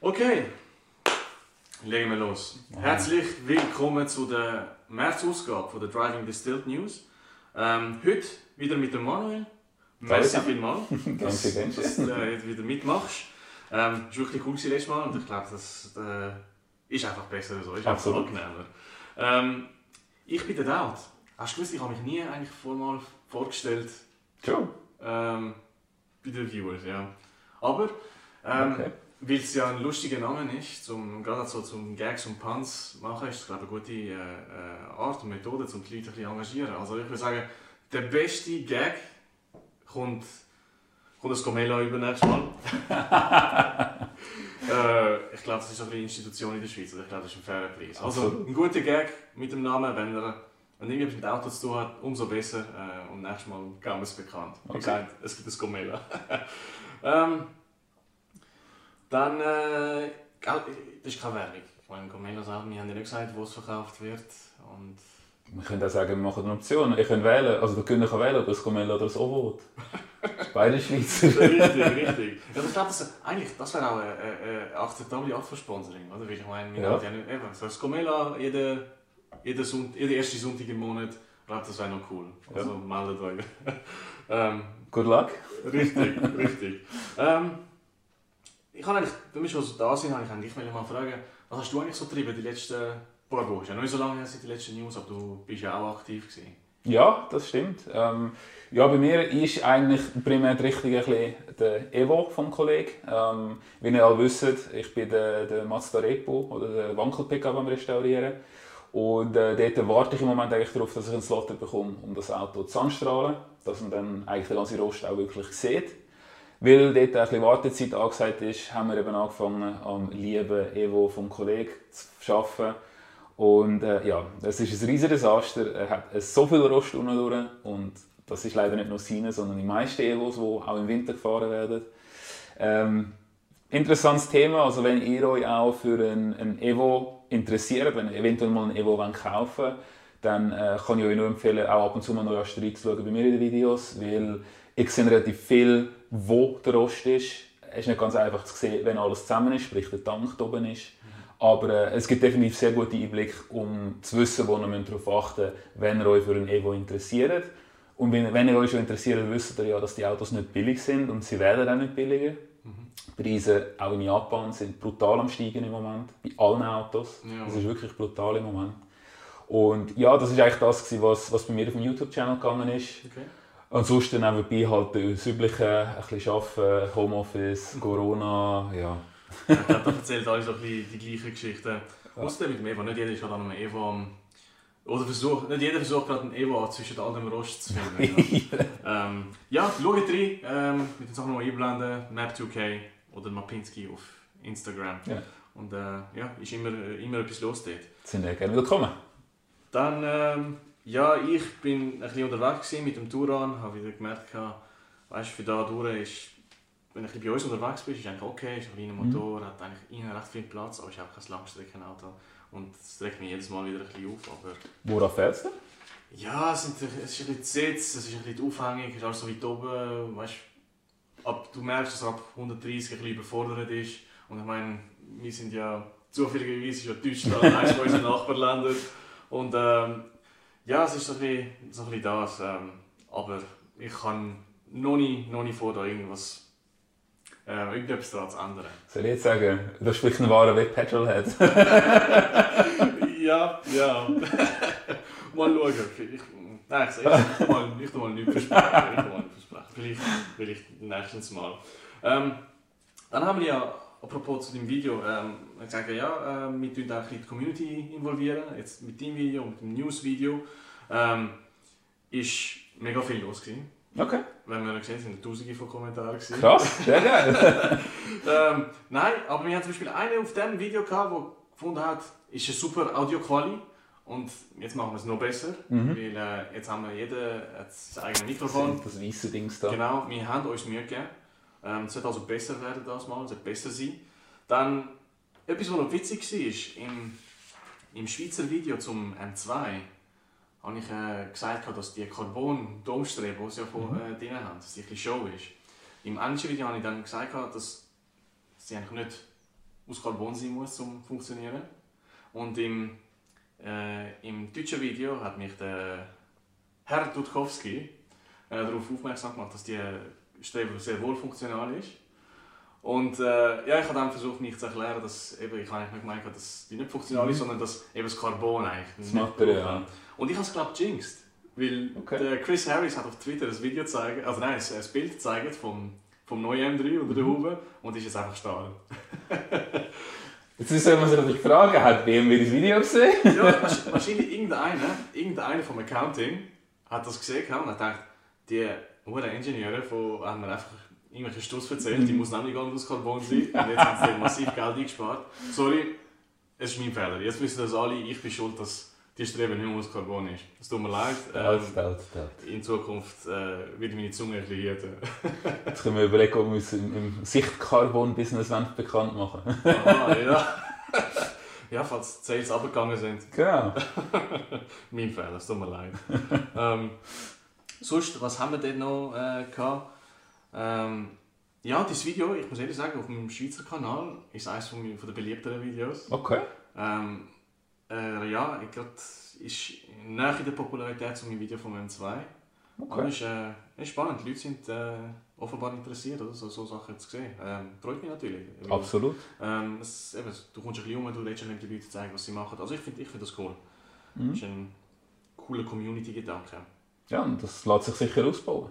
Okay, legen wir los. Herzlich willkommen zu der März-Ausgabe von der Driving Distilled News. Ähm, heute wieder mit dem Manuel. Merci vielmals, dass, dass du äh, wieder mitmachst. Ähm, es war wirklich cool letztes Mal und ich glaube, das äh, ist einfach besser so, ist einfach Absolut. angenehmer. Ähm, ich bin der Daut. Hast du gewusst, ich habe mich nie eigentlich formal vorgestellt Schon. ähm, bei den Viewers, ja. Aber, ähm, Okay. Weil es ja ein lustiger Name ist, zum, gerade so zum Gags und Puns machen, ist es glaube ich eine gute äh, äh, Art und Methode, um die Leute ein bisschen engagieren. Also ich würde sagen, der beste Gag kommt, kommt das Gomelo übernächstes Mal. äh, ich glaube, das ist eine Institution in der Schweiz. Also ich glaube, das ist ein fairer Preis. Also ein guter Gag mit dem Namen, wenn er wenn irgendetwas mit Autos zu tun hat, umso besser. Äh, und nächstes Mal geben wir es bekannt. Wie Okay. gesagt, es gibt ein Gomelo. ähm, dann, äh, das ist keine Werbung. Ich meine, Gomelo sagt, wir haben ja nicht gesagt, wo es verkauft wird. Und Wir können auch sagen, wir machen eine Option. Ich kann wählen, also der Kunde kann wählen, ob das Gomel oder das Ovo. Beide Schweizer. richtig, richtig. Ja, ich glaube, das, eigentlich, das wäre auch eine, eine, eine akzeptable Art von Sponsoring. Oder? Weil ich meine, wir Ja. haben ja nicht, eben, so das Gomela, jeden, jeden, Sonnt- jeden ersten Sonntag im Monat, ich glaube, das wäre noch cool. Also meldet euch. ähm, Good luck. Richtig, richtig. Ähm, ich kann eigentlich, wenn wir schon so da sind, habe ich eigentlich mal fragen, was hast du eigentlich so getrieben die letzten paar Wochen? Ja, nicht so lange seit den letzten News, aber du bist ja auch aktiv gewesen. Ja, das stimmt. Ähm, ja, bei mir ist eigentlich primär die Richtung ein bisschen der Evo vom Kollegen. Ähm, wie ihr alle wisst, ich bin der, der Mazda Repo oder der Wankel-Pickup am Restaurieren. Und äh, dort warte ich im Moment eigentlich darauf, dass ich einen Slot bekomme, um das Auto zu anstrahlen, dass man dann eigentlich den ganzen Rost auch wirklich sieht. Weil dort ein bisschen Wartezeit angesagt ist, haben wir eben angefangen, am lieben Evo vom Kollegen zu arbeiten. Und äh, ja, es ist ein riesiges Desaster. Er hat äh, so viel Rost unten. Und das ist leider nicht nur seine, sondern die meisten Evos, die auch im Winter gefahren werden. Ähm, interessantes Thema. Also wenn ihr euch auch für ein, ein Evo interessiert, wenn ihr eventuell mal ein Evo kaufen wollt, dann äh, kann ich euch nur empfehlen, auch ab und zu mal neue Asteroid zu schauen bei mir in den Videos, weil ich sehe relativ viel, wo der Rost ist. Es ist nicht ganz einfach zu sehen, wenn alles zusammen ist, sprich der Tank oben ist. Aber äh, es gibt definitiv sehr gute Einblicke, um zu wissen, wo ihr darauf achten müsst, wenn ihr euch für ein Evo interessiert. Und wenn, wenn ihr euch schon interessiert, wisst ihr ja, dass die Autos nicht billig sind und sie werden auch nicht billiger. Die Preise auch in Japan sind brutal am steigen im Moment, bei allen Autos. Ja. Das ist wirklich brutal im Moment. Und ja, das ist eigentlich das, was, was bei mir auf dem YouTube-Channel gegangen ist. Okay. Ansonsten nebenbei halt das übliche, ein bisschen arbeiten, Homeoffice, Corona, ja. Ich glaube, erzählt alle so ein bisschen die gleichen Geschichten. Außerdem mit dem Evo, nicht jeder ist gerade an einem Evo am... Oder versucht, nicht jeder versucht gerade einen Evo zwischen all dem Rost zu finden. ja. ähm, ja, schaut rein, ähm, mit den Sachen noch einblenden, Map2K oder Mapinski auf Instagram. Ja. Und äh, ja, ist immer, äh, immer etwas los dort. Sind ja gerne willkommen. Dann, ähm, ja, ich bin ein bisschen unterwegs mit dem Touran, habe wieder gemerkt, weißt, für da durch ist, wenn du bei uns unterwegs bist, ist eigentlich okay, ist ein kleiner Motor, hat eigentlich innen recht viel Platz, aber ist auch kein Langstreckenauto. Und das regt mich jedes Mal wieder ein bisschen auf, aber Worauf fährst du? ja, es, sind, es ist ein bisschen die Sitz, es ist ein bisschen die Aufhängung, es ist alles so weit oben, weißt, ab, du merkst, dass ab 130 ein bisschen überfordert ist. Und ich meine, wir sind ja zufälligerweise ist ja Deutschland eines von unseren Nachbarländern. Und ähm, ja, es ist so ein bisschen, so ein bisschen das. Ähm, aber ich kann noch nicht, noch nicht vor, da irgendwas, äh, irgendetwas daran zu ändern. Soll ich jetzt sagen, du bist vielleicht ein wahrer Web-Petrolhead? Ja, ja. mal schauen. Vielleicht, nein, ich, ich, mal, ich mal nichts versprechen. Ich mal nichts versprechen. Vielleicht, vielleicht nächstes Mal. Ähm, dann haben wir ja, apropos zu dem Video, ähm, gesagt, ja, äh, wir tun auch die Community involvieren. Jetzt mit dem Video und mit dem News-Video. Ähm, ist mega viel los gewesen. Okay. Wenn wir gesehen sind, tausende von Kommentaren gewesen. Krass, sehr geil. Ähm, nein, aber wir haben zum Beispiel einen auf dem Video gehabt, der gefunden hat, ist eine super Audio-Quali. Und jetzt machen wir es noch besser, Mhm. weil äh, jetzt haben wir jeder sein eigenes Mikrofon. Das weiße Dings da. Genau, wir haben uns Mühe gegeben. Ähm, es sollte also besser werden das Mal, es sollte besser sein. Dann, etwas, was noch witzig war, im, im Schweizer Video zum M2 habe ich äh, gesagt, dass die Carbon-Domstrebe, die sie ja von, äh, drin haben, dass die ein bisschen Show ist. Im englischen Video habe ich dann gesagt, dass sie eigentlich nicht aus Carbon sein muss, um zu funktionieren. Und im, äh, im deutschen Video hat mich der Herr Dudkowski äh, darauf aufmerksam gemacht, dass die Strebe sehr wohl funktional ist. Und äh, ja, ich habe dann versucht, mich zu erklären, dass eben, ich eigentlich nicht gemeint habe, dass die nicht funktional ist, sondern dass eben das Carbon eigentlich Das nicht Material. braucht. Und ich habe es glaube ich jinxed. Weil Okay. der Chris Harris hat auf Twitter ein Video gezeigt, also nein, ein ein Bild gezeigt vom, vom neuen M3 unter der Haube und ist jetzt einfach Stahl. Jetzt soll man sich natürlich fragen, hat BMW das Video gesehen? ja, wahrsch- wahrscheinlich irgendeiner, irgendeiner vom Accounting hat das gesehen und hat gedacht, die hohen Ingenieure von, haben mir einfach irgendwelche Stuss erzählt, die muss nämlich gar nicht aus Carbon sein. Und jetzt haben sie massiv Geld eingespart. Sorry, es ist mein Fehler. Jetzt wissen das alle, ich bin schuld, dass die Strebe nicht mehr aus Carbon ist. Es tut mir leid. Ähm, stelt, stelt. in Zukunft äh, wird meine Zunge ein bisschen härter. Jetzt können wir überlegen, ob wir uns im, im Sicht-Carbon-Business bekannt machen Aha, ja. ja, falls die Sales abgegangen sind. Genau. Mein Fehler, es tut mir leid. ähm, sonst, was haben wir denn noch äh, gehabt? Ähm, ja, das Video, ich muss ehrlich sagen, auf dem Schweizer Kanal ist eines von, meinen- von den beliebteren Videos. Okay. Ähm, äh, ja, ich glaube, ist näher in der Popularität zu meinem Video vom M2. Aber okay. es ist, äh, ist spannend, die Leute sind äh, offenbar interessiert, oder? So, so Sachen zu sehen. Ähm, freut mich natürlich. Absolut. ähm, es, eben, du kommst ein bisschen um, du lädst ja nicht die Leute zeigen, was sie machen. Also ich finde ich find das cool. Das Mhm. ist ein cooler Community-Gedanke. Ja, und das lässt sich sicher ausbauen.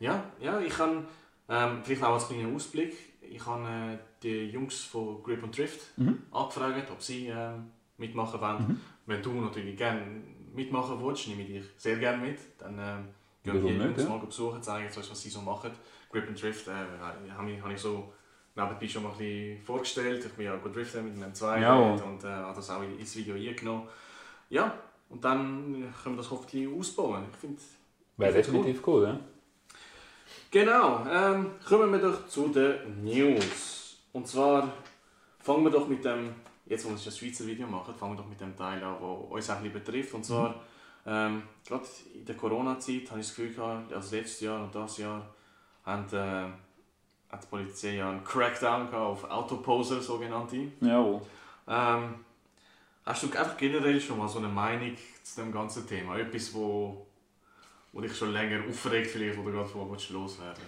Ja, ja, ich kann ähm, vielleicht auch als kleiner Ausblick. Ich habe äh, die Jungs von Grip und Drift Mhm. angefragt, ob sie ähm, mitmachen wollen. Mhm. Wenn du natürlich gerne mitmachen willst, nehme ich dich sehr gerne mit. Dann ähm, gehen wir die Jungs ja? mal besuchen, zeigen, so, was sie so machen. Grip und Drift äh, habe ich, habe ich so nebenbei schon mal ein bisschen vorgestellt. Ich bin ja gut driften mit einem M2 Ja. und äh, habe das auch ins Video eingenommen. Ja, und dann können wir das hoffentlich ausbauen. Ich finde Wäre definitiv cool, ja? Genau, ähm, kommen wir doch zu den News. Und zwar fangen wir doch mit dem, jetzt wo wir das Schweizer Video machen, fangen wir doch mit dem Teil an, der uns auch ein bisschen betrifft. Und zwar, ähm, gerade in der Corona-Zeit habe ich das Gefühl gehabt, also letztes Jahr und das Jahr, haben, äh, hat die Polizei ja einen Crackdown gehabt auf Autoposer, sogenannte. Jawohl. Ähm, hast du einfach generell schon mal so eine Meinung zu dem ganzen Thema? Etwas, wo, wo dich schon länger aufregt, vielleicht, wo du gerade vor loswerden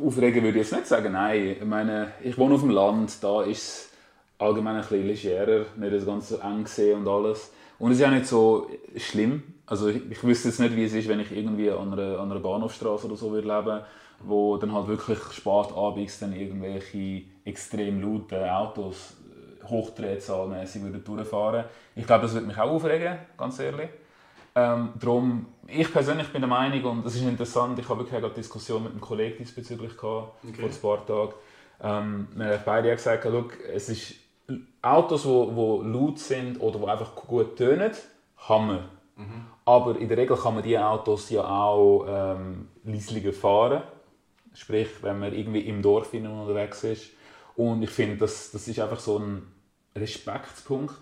Aufregen würde ich jetzt nicht sagen, nein. Ich meine, ich wohne auf dem Land, da ist es allgemein ein bisschen legerer, nicht das ganz so eng gesehen und alles. Und es ist ja nicht so schlimm. Also ich, ich wüsste jetzt nicht, wie es ist, wenn ich irgendwie an einer, an einer Bahnhofstraße oder so würde leben, wo dann halt wirklich spät abends dann irgendwelche extrem lauten Autos äh, hochdrehzahlmäßig würden durchfahren. Ich glaube, das würde mich auch aufregen, ganz ehrlich. Ähm, darum, ich persönlich bin der Meinung, und das ist interessant, ich habe wirklich eine Diskussion mit einem Kollegen diesbezüglich gehabt, Okay. vor ein paar Tagen. Ähm, wir haben beide gesagt, schau, es ist Autos, die wo, wo laut sind oder die einfach gut tönen, Hammer. Aber in der Regel kann man diese Autos ja auch ähm, leislicher fahren. Sprich, wenn man irgendwie im Dorf unterwegs ist. Und ich finde, das, das ist einfach so ein Respektspunkt.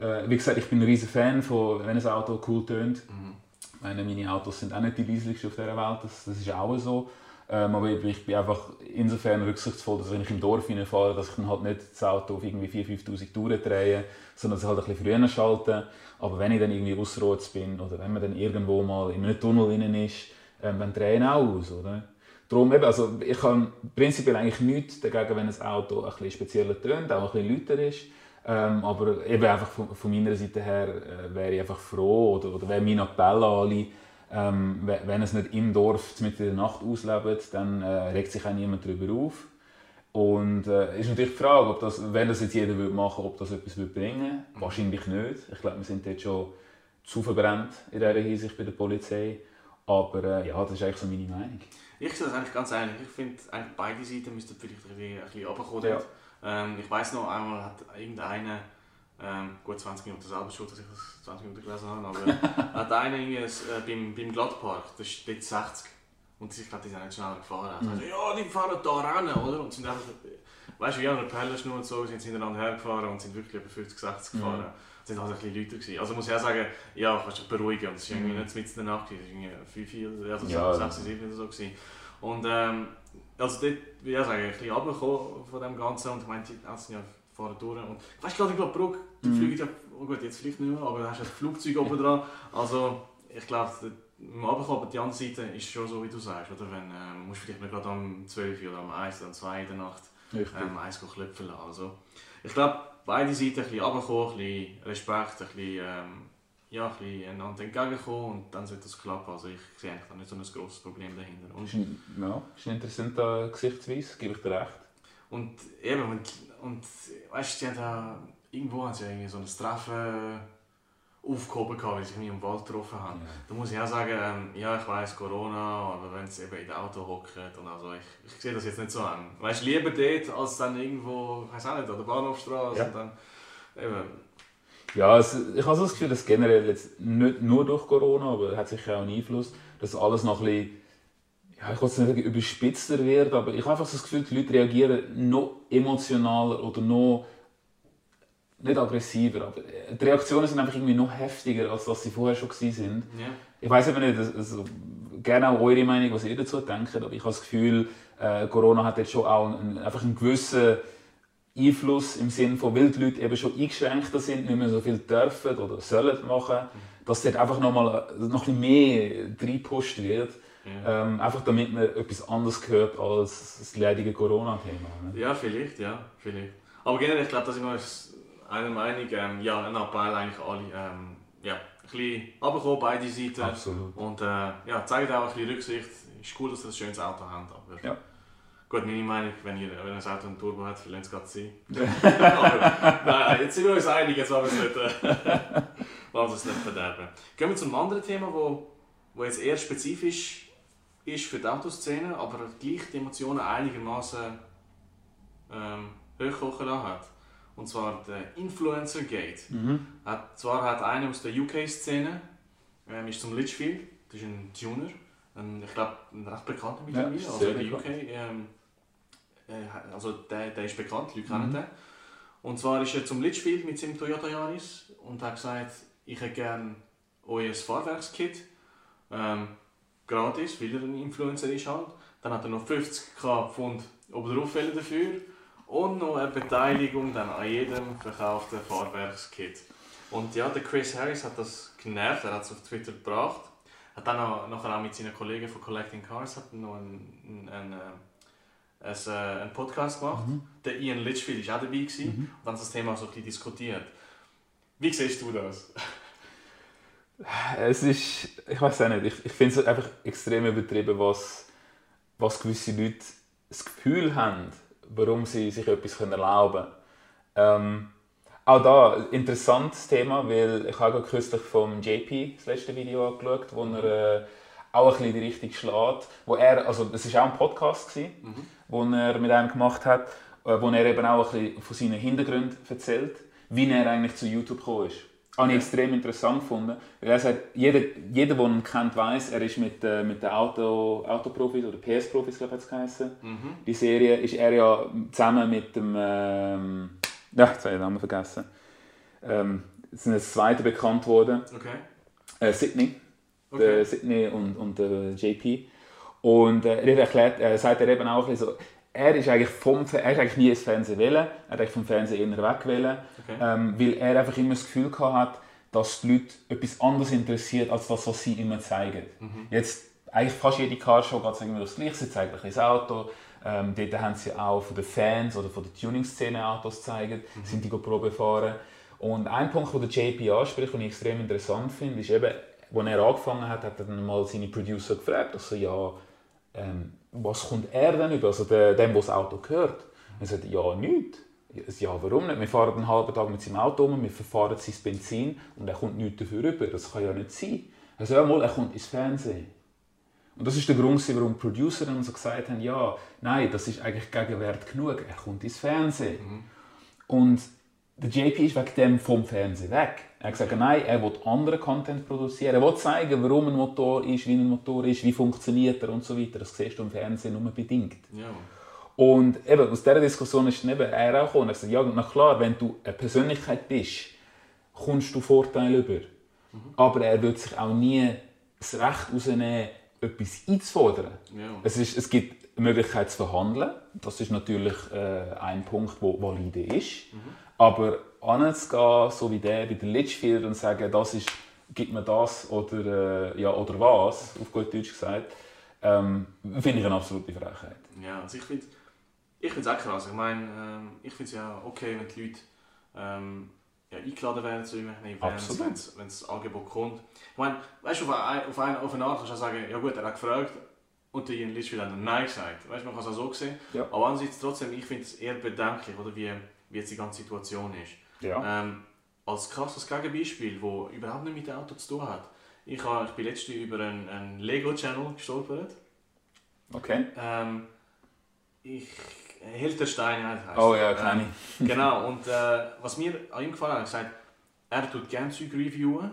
Äh, wie gesagt, ich bin ein riesen Fan von, wenn ein Auto cool tönt. Ich meine, meine Autos sind auch nicht die leislichsten auf dieser Welt, das, das ist auch so. Ähm, aber ich bin einfach insofern rücksichtsvoll, dass wenn ich im Dorf fahre, dass ich dann halt nicht das Auto auf irgendwie 4'000, 5'000 Touren drehe, sondern dass ich halt ein bisschen früher schalte. Aber wenn ich dann irgendwie ausgerotzt bin oder wenn man dann irgendwo mal in einem Tunnel drin ist, ähm, dann drehe ich auch aus, oder? Darum eben, also ich habe prinzipiell eigentlich nichts dagegen, wenn ein Auto ein bisschen spezieller tönt, auch ein bisschen lauter ist. Ähm, aber eben einfach von, von meiner Seite her äh, wäre ich einfach froh oder, oder wäre mein Appell an alle, ähm, we- wenn es nicht im Dorf mit in der Nacht auslebt, dann äh, regt sich auch niemand darüber auf. Und äh, ist natürlich die Frage, ob das, wenn das jetzt jeder würde machen ob das etwas würde bringen Wahrscheinlich nicht. Ich glaube, wir sind dort schon zu verbrannt in dieser Hinsicht bei der Polizei. Aber äh, ja, das ist eigentlich so meine Meinung. Ich sehe das eigentlich ganz ähnlich. Ich finde, eigentlich beide Seiten müssten vielleicht ein bisschen, ein bisschen runterkommen. Ja. Ähm, ich weiss noch, einmal hat irgendeiner, ähm, gut 20 Minuten selber schuld, dass ich das 20 Minuten gelesen habe, aber hat einer irgendwie äh, beim, beim Glattpark, das ist dort 60, und ich glaube, die sind nicht schneller gefahren. Also, ja, die fahren da rein, oder? Und sind einfach, weißt du, wie an einer Pellerschnur und so, sind sie hintereinander hergefahren und sind wirklich über 50, 60 gefahren. sind halt ein bisschen Leute gewesen. Also muss ich auch sagen, ja, kannst dich beruhigen. Und es war irgendwie nicht mitten in der Nacht, es war irgendwie 5, 4, also Ja. 6, 7 oder so. Gewesen. Und ähm, also dort, wie ich sagen, ein bisschen runtergekommen von dem Ganzen und ich meine, die Ärzte ja fahren durch. Und, weißt du, gerade in Brugg, die Mhm. fliegen ja, oh gut, jetzt vielleicht nicht mehr, aber da hast du ein Flugzeug oben dran. Also, ich glaube, im Abendkommen, die andere Seite ist schon so, wie du sagst. Oder wenn, ähm, musst du vielleicht mal gerade am 12 Uhr oder am 1 oder am 2 in der Nacht ähm, eins klopfen lassen. Also, ich glaube, beide Seiten ein bisschen runterkommen, ein bisschen Respekt, ein bisschen, ähm, ja, ein bisschen einander entgegenkommen und dann sollte das klappen. Also ich sehe eigentlich da nicht so ein grosses Problem dahinter. Und, Ist ein, ja, ist eine interessante Gesichtsweise, gebe ich dir recht. und eben, und, und weißt du, da, irgendwo haben sie irgendwie so ein Treffen aufgehoben, gehabt, weil sie nicht im Wald getroffen haben. Da muss ich auch sagen, ähm, ja, ich weiss Corona, aber wenn sie eben in dem Auto hocken und also ich, ich sehe das jetzt nicht so an. Weißt du, lieber dort, als dann irgendwo, ich weiß auch nicht, an der Bahnhofstraße Ja. und dann eben, Ja, es, ich habe so das Gefühl, dass generell jetzt nicht nur durch Corona, aber hat sicher auch einen Einfluss, dass alles noch ein bisschen, ja, ich will nicht sagen, überspitzter wird, aber ich habe einfach so das Gefühl, die Leute reagieren noch emotionaler oder noch nicht aggressiver, aber die Reaktionen sind einfach irgendwie noch heftiger, als was sie vorher schon gewesen sind. ja. Ich weiß eben nicht, also, gerne auch eure Meinung, was ihr dazu denkt, aber ich habe das Gefühl, äh, Corona hat jetzt schon auch einen, einfach einen gewissen Einfluss im Sinne von, Leute eben schon eingeschränkter sind, nicht mehr so viel dürfen oder sollen machen, dass dort einfach nochmal noch ein bisschen mehr reingepusht wird. Ja. Ähm, einfach damit man etwas anderes hört als das leidige Corona-Thema. Ne? ja, vielleicht, ja, vielleicht. Aber generell, ich glaube, da sind wir uns einer Meinung, ähm, ja, ein Appell eigentlich alle, ähm, ja, ein bisschen runterkommen, beide Seiten. Absolut. Und äh, ja, zeigt auch ein bisschen Rücksicht. Ist cool, dass ihr ein schönes Auto habt, aber Ja. Gut, meine Meinung, wenn, ihr, wenn ein Auto einen Turbo hat, verliert es gerade sie. aber nein, jetzt sind wir uns einig, jetzt wollen wir es nicht, äh, es nicht verderben. Gehen wir zum anderen Thema, wo, wo jetzt eher spezifisch ist für die Autoszene, aber gleich die Emotionen einigermaßen ähm, hochkochen lassen hat. Und zwar der Influencer Gate. Mhm. Hat, zwar hat einer aus der UK-Szene, ähm, ist zum Litchfield, das ist ein Tuner, ein, ich glaube ein recht bekannter mittlerweile, Ja, also in der UK. Ähm, äh, also der, der ist bekannt, die Leute kennen Mhm. den. Und zwar ist er zum Litchfield mit seinem Toyota Yaris und hat gesagt, ich hätte gerne euer Fahrwerkskit, ähm, gratis, weil er ein Influencer ist halt. Dann hat er noch 50k Pfund oben drauf wollen dafür und noch eine Beteiligung dann an jedem verkauften Fahrwerkskit. Und ja, der Chris Harris hat das genervt, er hat es auf Twitter gebracht. Hat dann auch, nachher auch mit seinen Kollegen von Collecting Cars hat noch einen, einen, einen, einen, äh, einen Podcast gemacht. Der Ian Litchfield war auch dabei gewesen, und dann das Thema so ein bisschen diskutiert. Wie siehst du das? Es ist, ich weiß auch nicht, ich, ich finde es einfach extrem übertrieben, was, was gewisse Leute das Gefühl haben, warum sie sich etwas erlauben können. Ähm, auch da ein interessantes Thema, weil ich habe kürzlich vom JP das letzte Video angeschaut, wo er äh, auch ein bisschen die Richtung schlägt. Wo er, also es war auch ein Podcast, gewesen, wo er mit einem gemacht hat, äh, wo er eben auch ein bisschen von seinen Hintergründen erzählt, wie er eigentlich zu YouTube gekommen ist. Habe ich extrem interessant gefunden. Weil er sagt, jeder, jeder der ihn kennt, weiß, er ist mit, äh, mit den Auto, Autoprofis oder PS-Profis, glaube ich, hat's geheißen. Die Serie ist er ja zusammen mit dem. Ähm, ja, jetzt habe ich den Namen vergessen. Ähm, es sind das zweite bekannt worden. Okay. Äh, Sydney. Okay. Der Sydney und, und der JP. Und äh, er erklärt, äh, sagt er eben auch so, er ist eigentlich vom, er ist eigentlich nie ins Fernsehen wählen, er hat eigentlich vom Fernsehen eher weg wählen, Okay. ähm, weil er einfach immer das Gefühl hat, dass die Leute etwas anderes interessiert, als das, was sie immer zeigen. Jetzt, eigentlich fast jede Carshow geht es irgendwie das Gleiche, sie zeigen ein das Auto, ähm, dort haben sie auch von den Fans oder von der Tuning-Szene Autos gezeigt, sind die Probe fahren. Und ein Punkt, den der JP anspricht, den ich extrem interessant finde, ist eben, als er angefangen hat, hat er dann mal seine Producer gefragt, also ja, ähm, was kommt er denn über, also der, dem, der das Auto gehört? Er sagt, ja, nichts. Ja, warum nicht? Wir fahren einen halben Tag mit seinem Auto um, wir verfahren sein Benzin und er kommt nichts dafür rüber. Das kann ja nicht sein. Er sagt, ja, mal, er kommt ins Fernsehen. Und das ist der Grund, warum die Producer dann so gesagt haben, ja, nein, das ist eigentlich Gegenwert genug, er kommt ins Fernsehen. Und der JP ist wegen dem vom Fernsehen weg. Er hat gesagt, nein, er will anderen Content produzieren. Er will zeigen, warum ein Motor ist, wie ein Motor ist, wie funktioniert er und so weiter. Das siehst du im Fernsehen nur bedingt. Ja. Und eben, aus dieser Diskussion ist eben er auch gekommen. Er hat gesagt, ja, na klar, wenn du eine Persönlichkeit bist, kommst du Vorteile über. Aber er wird sich auch nie das Recht rausnehmen, etwas einzufordern. Ja. Es, ist, es gibt eine Möglichkeit zu verhandeln. Das ist natürlich äh, ein Punkt, der valide ist. Aber anzugehen, so wie der bei den Litchfield und sagen, das ist, gibt mir das oder, äh, ja, oder was, auf gut Deutsch gesagt, ähm, finde ich eine absolute Frechheit. Ja, also ich finde ich find's auch krass. Ich meine, ähm, ich finde es ja okay, wenn die Leute ähm, ja, eingeladen werden zu irgendwelchen Events, wenn's- wenn das Angebot kommt. Ich meine, weißt du, auf, ein, auf, ein, auf eine Art kannst du auch sagen, ja gut, er hat gefragt und der Litchfield hat dann Nein gesagt. Weißt du, man kann es auch so sehen. Ja. Aber andererseits trotzdem, ich finde es eher bedenklich, oder, wie, wie jetzt die ganze Situation ist. Ja. Ähm, als krasses Gegenbeispiel, das überhaupt nicht mit dem Auto zu tun hat. Ich, habe, ich bin letztens über einen, einen Lego-Channel gestolpert. Okay. Ähm, ich, Hilterstein heißt Oh ja, kenne Ähm, Genau, und äh, was mir an ihm gefallen hat, er gesagt, er tut gerne Zeug reviewen.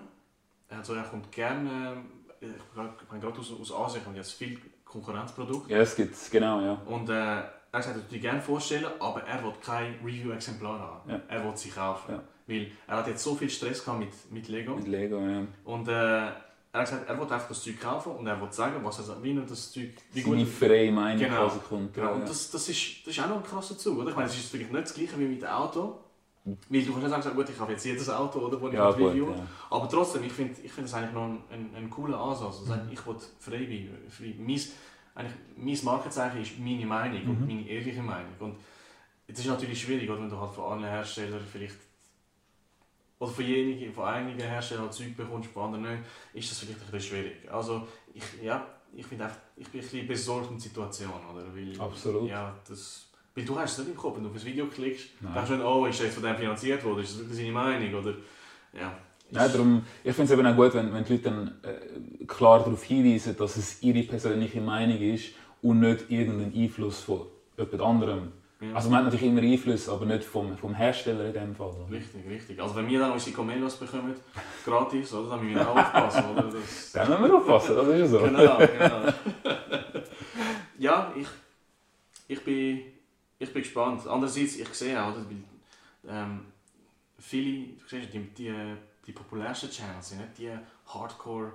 Also er kommt gerne, äh, ich bin gerade aus, aus Asien, und jetzt viel Konkurrenzprodukte. Ja, es gibt genau, ja. Und äh, er gesagt, er die gerne vorstellen, aber er will kein Review-Exemplar haben. Ja. Er will sie kaufen. Ja. Weil er hat jetzt so viel Stress gehabt mit, mit Lego. Mit Lego, ja. Und äh, er hat gesagt, er will einfach das Zeug kaufen und er will sagen, was er sagt, wie er das Zeug, wie Seine freie Meinung Genau. quasi kommt. Genau, und das, das, ist, das ist auch noch ein krasser Zug, oder? Ich meine, es ist vielleicht nicht das gleiche wie mit dem Auto. Weil du kannst nicht sagen, gut, ich habe jetzt jedes Auto, oder, wo ich Ja, gut, Review. ja. Aber trotzdem, ich finde ich find das eigentlich noch ein, ein, ein cooler Ansatz. Also, Mhm. ich will frei sein. Frei. Mein, eigentlich, mein Markenzeichen ist meine Meinung Mhm. und meine ehrliche Meinung. Und es ist natürlich schwierig, oder, wenn du halt von allen Herstellern vielleicht oder von, jenigen, von einigen Herstellern Zeug bekommst, von anderen nicht, ist das vielleicht ein bisschen schwierig. Also ich, ja, ich, bin einfach, ich bin ein bisschen besorgt um die Situation. Oder? Weil, Absolut. Ja, das, weil du hast es nicht im Kopf, wenn du auf ein Video klickst, Nein. denkst du oh, ist das jetzt von dem finanziert worden, ist das wirklich seine Meinung? Oder, ja, Nein, darum, ich finde es eben auch gut, wenn, wenn die Leute dann äh, klar darauf hinweisen, dass es ihre persönliche Meinung ist und nicht irgendein Einfluss von jemand anderem. Ja. Also man hat natürlich immer Einfluss, aber nicht vom, vom Hersteller in dem Fall. oder? Richtig, richtig. Also wenn wir dann unsere Comelos bekommen, gratis, oder, dann müssen wir auch aufpassen. Oder? Das, Da müssen wir aufpassen, das ist ja so. genau, genau. ja, ich, ich, bin, ich bin gespannt. Andererseits, ich sehe auch, weil, ähm, viele, du siehst, die, die, die populärsten Channels sind nicht die Hardcore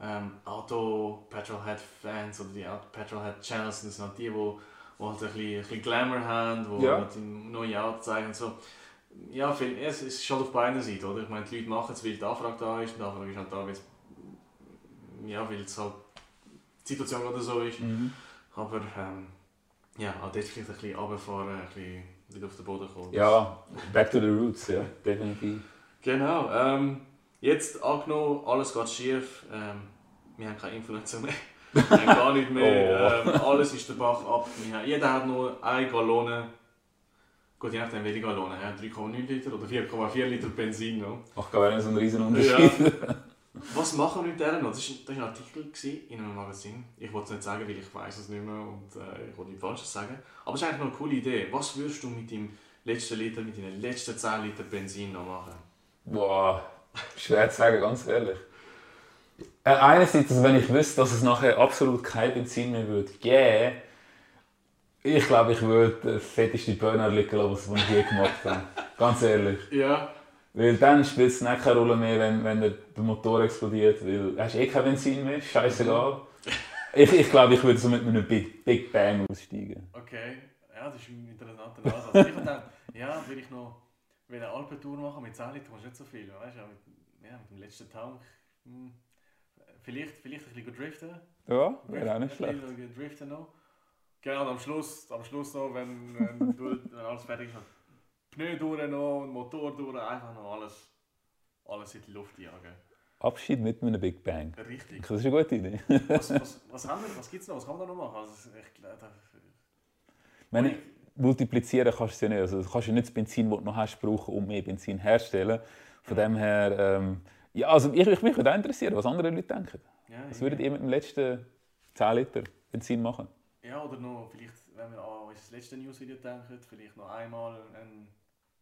ähm, Auto-Petrolhead-Fans oder die Petrolhead-Channels, das sind die, die, die halt ein bisschen, ein bisschen Glamour haben, die Ja. neue Autos zeigen und so. Ja, viel, es ist halt auf beiden Seiten, oder? Ich meine, die Leute machen es, weil die Anfrage da ist und die Anfrage ist halt da, weil ja, weil es halt die Situation gerade so ist. Mhm. Aber ähm, ja, auch dort vielleicht ein bisschen runterfahren, ein bisschen wieder auf den Boden kommen. Ja, back to the roots, ja, definitiv. Genau. Ähm, jetzt angenommen, alles geht schief. Ähm, wir haben keine Influencer mehr. wir haben gar nicht mehr. Oh. Ähm, alles ist der Bach ab. Haben, jeder hat nur eine Gallone. Gut, je nachdem welche Gallone. ja, 3,9 Liter oder 4,4 Liter Benzin. Noch. Ach, gar nicht so ein riesen Unterschied. Was machen wir mit denen noch? Das war ein Artikel in einem Magazin. Ich wollte es nicht sagen, weil ich weiß es nicht mehr und äh, ich wollte nichts Falsches sagen. Aber es ist eigentlich noch eine coole Idee. Was würdest du mit deinem letzten Liter, mit deinen letzten 10 Liter Benzin noch machen? Boah, schwer zu sagen, ganz ehrlich. Äh, einerseits, also wenn ich wüsste, dass es nachher absolut kein Benzin mehr würde geben, ich glaube, ich würde den fettesten Burner liegen lassen, was ich je gemacht habe. Ganz ehrlich. Ja. Weil dann spielt es nicht keine Rolle mehr, wenn, wenn der, der Motor explodiert, weil du hast eh kein Benzin mehr, scheißegal. Ich, ich glaube, ich würde so mit einem Big, Big Bang aussteigen. Okay, ja, das ist ein interessanter Ansatz. ich dachte, ja, will ich noch will eine Alpentour machen mit 10 Liter, nicht so viel, weißt du, mit, ja, mit dem letzten Tank. Hm, vielleicht, vielleicht ein bisschen driften. Ja, wäre auch nicht Ein schlecht. bisschen driften noch. Genau, und am Schluss, am Schluss noch, wenn, wenn, du, wenn alles fertig ist, Pneu durch noch, Motor durch, einfach noch alles, alles in die Luft jagen. Abschied mit einem Big Bang. Richtig. Das ist eine gute Idee. Was, was, was, haben wir, was gibt es noch? Was kann man da noch machen? Also, das ist echt, äh, da- Wenn multiplizieren kannst du ja nicht. Also, du kannst ja nicht das Benzin, das du noch hast, brauchen, um mehr Benzin herzustellen. Von dem her, ähm, ja, also ich, ich mich würde auch interessieren, was andere Leute denken. ja, Was würdet ihr mit dem letzten 10 Liter Benzin machen? Ja, oder noch, vielleicht, wenn wir an unser letztes Newsvideo denken, vielleicht noch einmal ein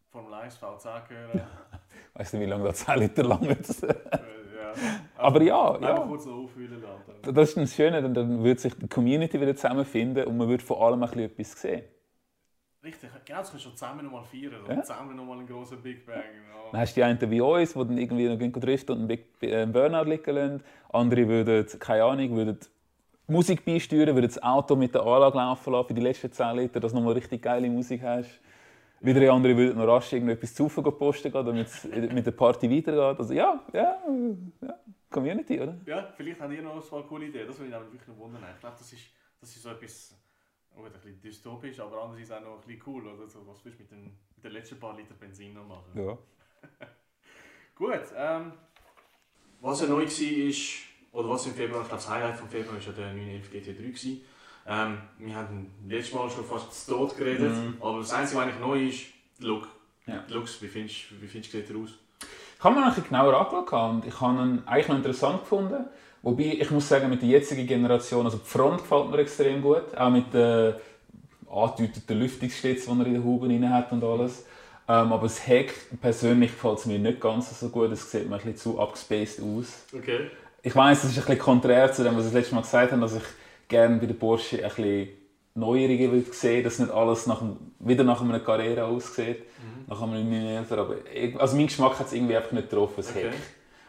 Formel 1 VZ hören. Weißt du, wie lange das 10 Liter lang ist? äh, ja. Aber ja, Einfach ja. kurz noch aufhüllen lassen. Das ist das Schöne, dann, dann würde sich die Community wieder zusammenfinden und man würde vor allem ein bisschen etwas sehen. Richtig, genau, das kannst du zusammen nochmal feiern. Oder Ja. zusammen nochmal einen grossen Big Bang. Dann Ja. hast du die einen wie uns, die dann irgendwie noch driften und einen Big äh, Burnout liegen lassen. Andere würden, keine Ahnung, würden Musik beisteuern, würde das Auto mit der Anlage laufen lassen für die letzten 10 Liter, dass du nochmal richtig geile Musik hast. Wieder andere würden noch rasch irgendetwas zu posten gehen, damit es mit der Party weitergeht. Also ja, ja, ja, Community, oder? Ja, vielleicht habt ihr noch ein paar coole Ideen. Das würde ich wirklich noch wundern. Ich glaube, das ist, das ist so etwas, gut, ein bisschen dystopisch, aber andererseits auch noch ein bisschen cool. Oder so, was willst du mit, den, mit den letzten paar Liter Benzin noch machen? Ja. Gut, ähm, was ja neu war, ist, oder was im Februar, ich glaube das Highlight vom Februar war ja der 911 GT3. Gewesen. Ähm, wir haben letztes Mal schon fast zu Tod geredet, Mhm. aber das Einzige, was eigentlich neu ist, der Look. Ja. Looks, wie findest du, wie findest du, sieht er aus? Ich habe mir noch ein bisschen genauer angeschaut und ich habe ihn eigentlich noch interessant gefunden. Wobei, ich muss sagen, mit der jetzigen Generation, also die Front gefällt mir extrem gut. Auch mit den angedeuteten Lüftungsstützen, die er in den Huben drin hat und alles. Ähm, aber das Heck, persönlich gefällt es mir nicht ganz so gut. Es sieht mir ein bisschen zu abgespaced aus. Okay. Ich weiß, das ist ein bisschen konträr zu dem, was ich das letzte Mal gesagt habe, dass ich gerne bei der Porsche ein bisschen Neuerungen würde sehen, dass nicht alles nach, wieder nach einer Karriere aussieht, nach einem 911. Aber also mein Geschmack hat es irgendwie einfach nicht getroffen, das Okay. Heck.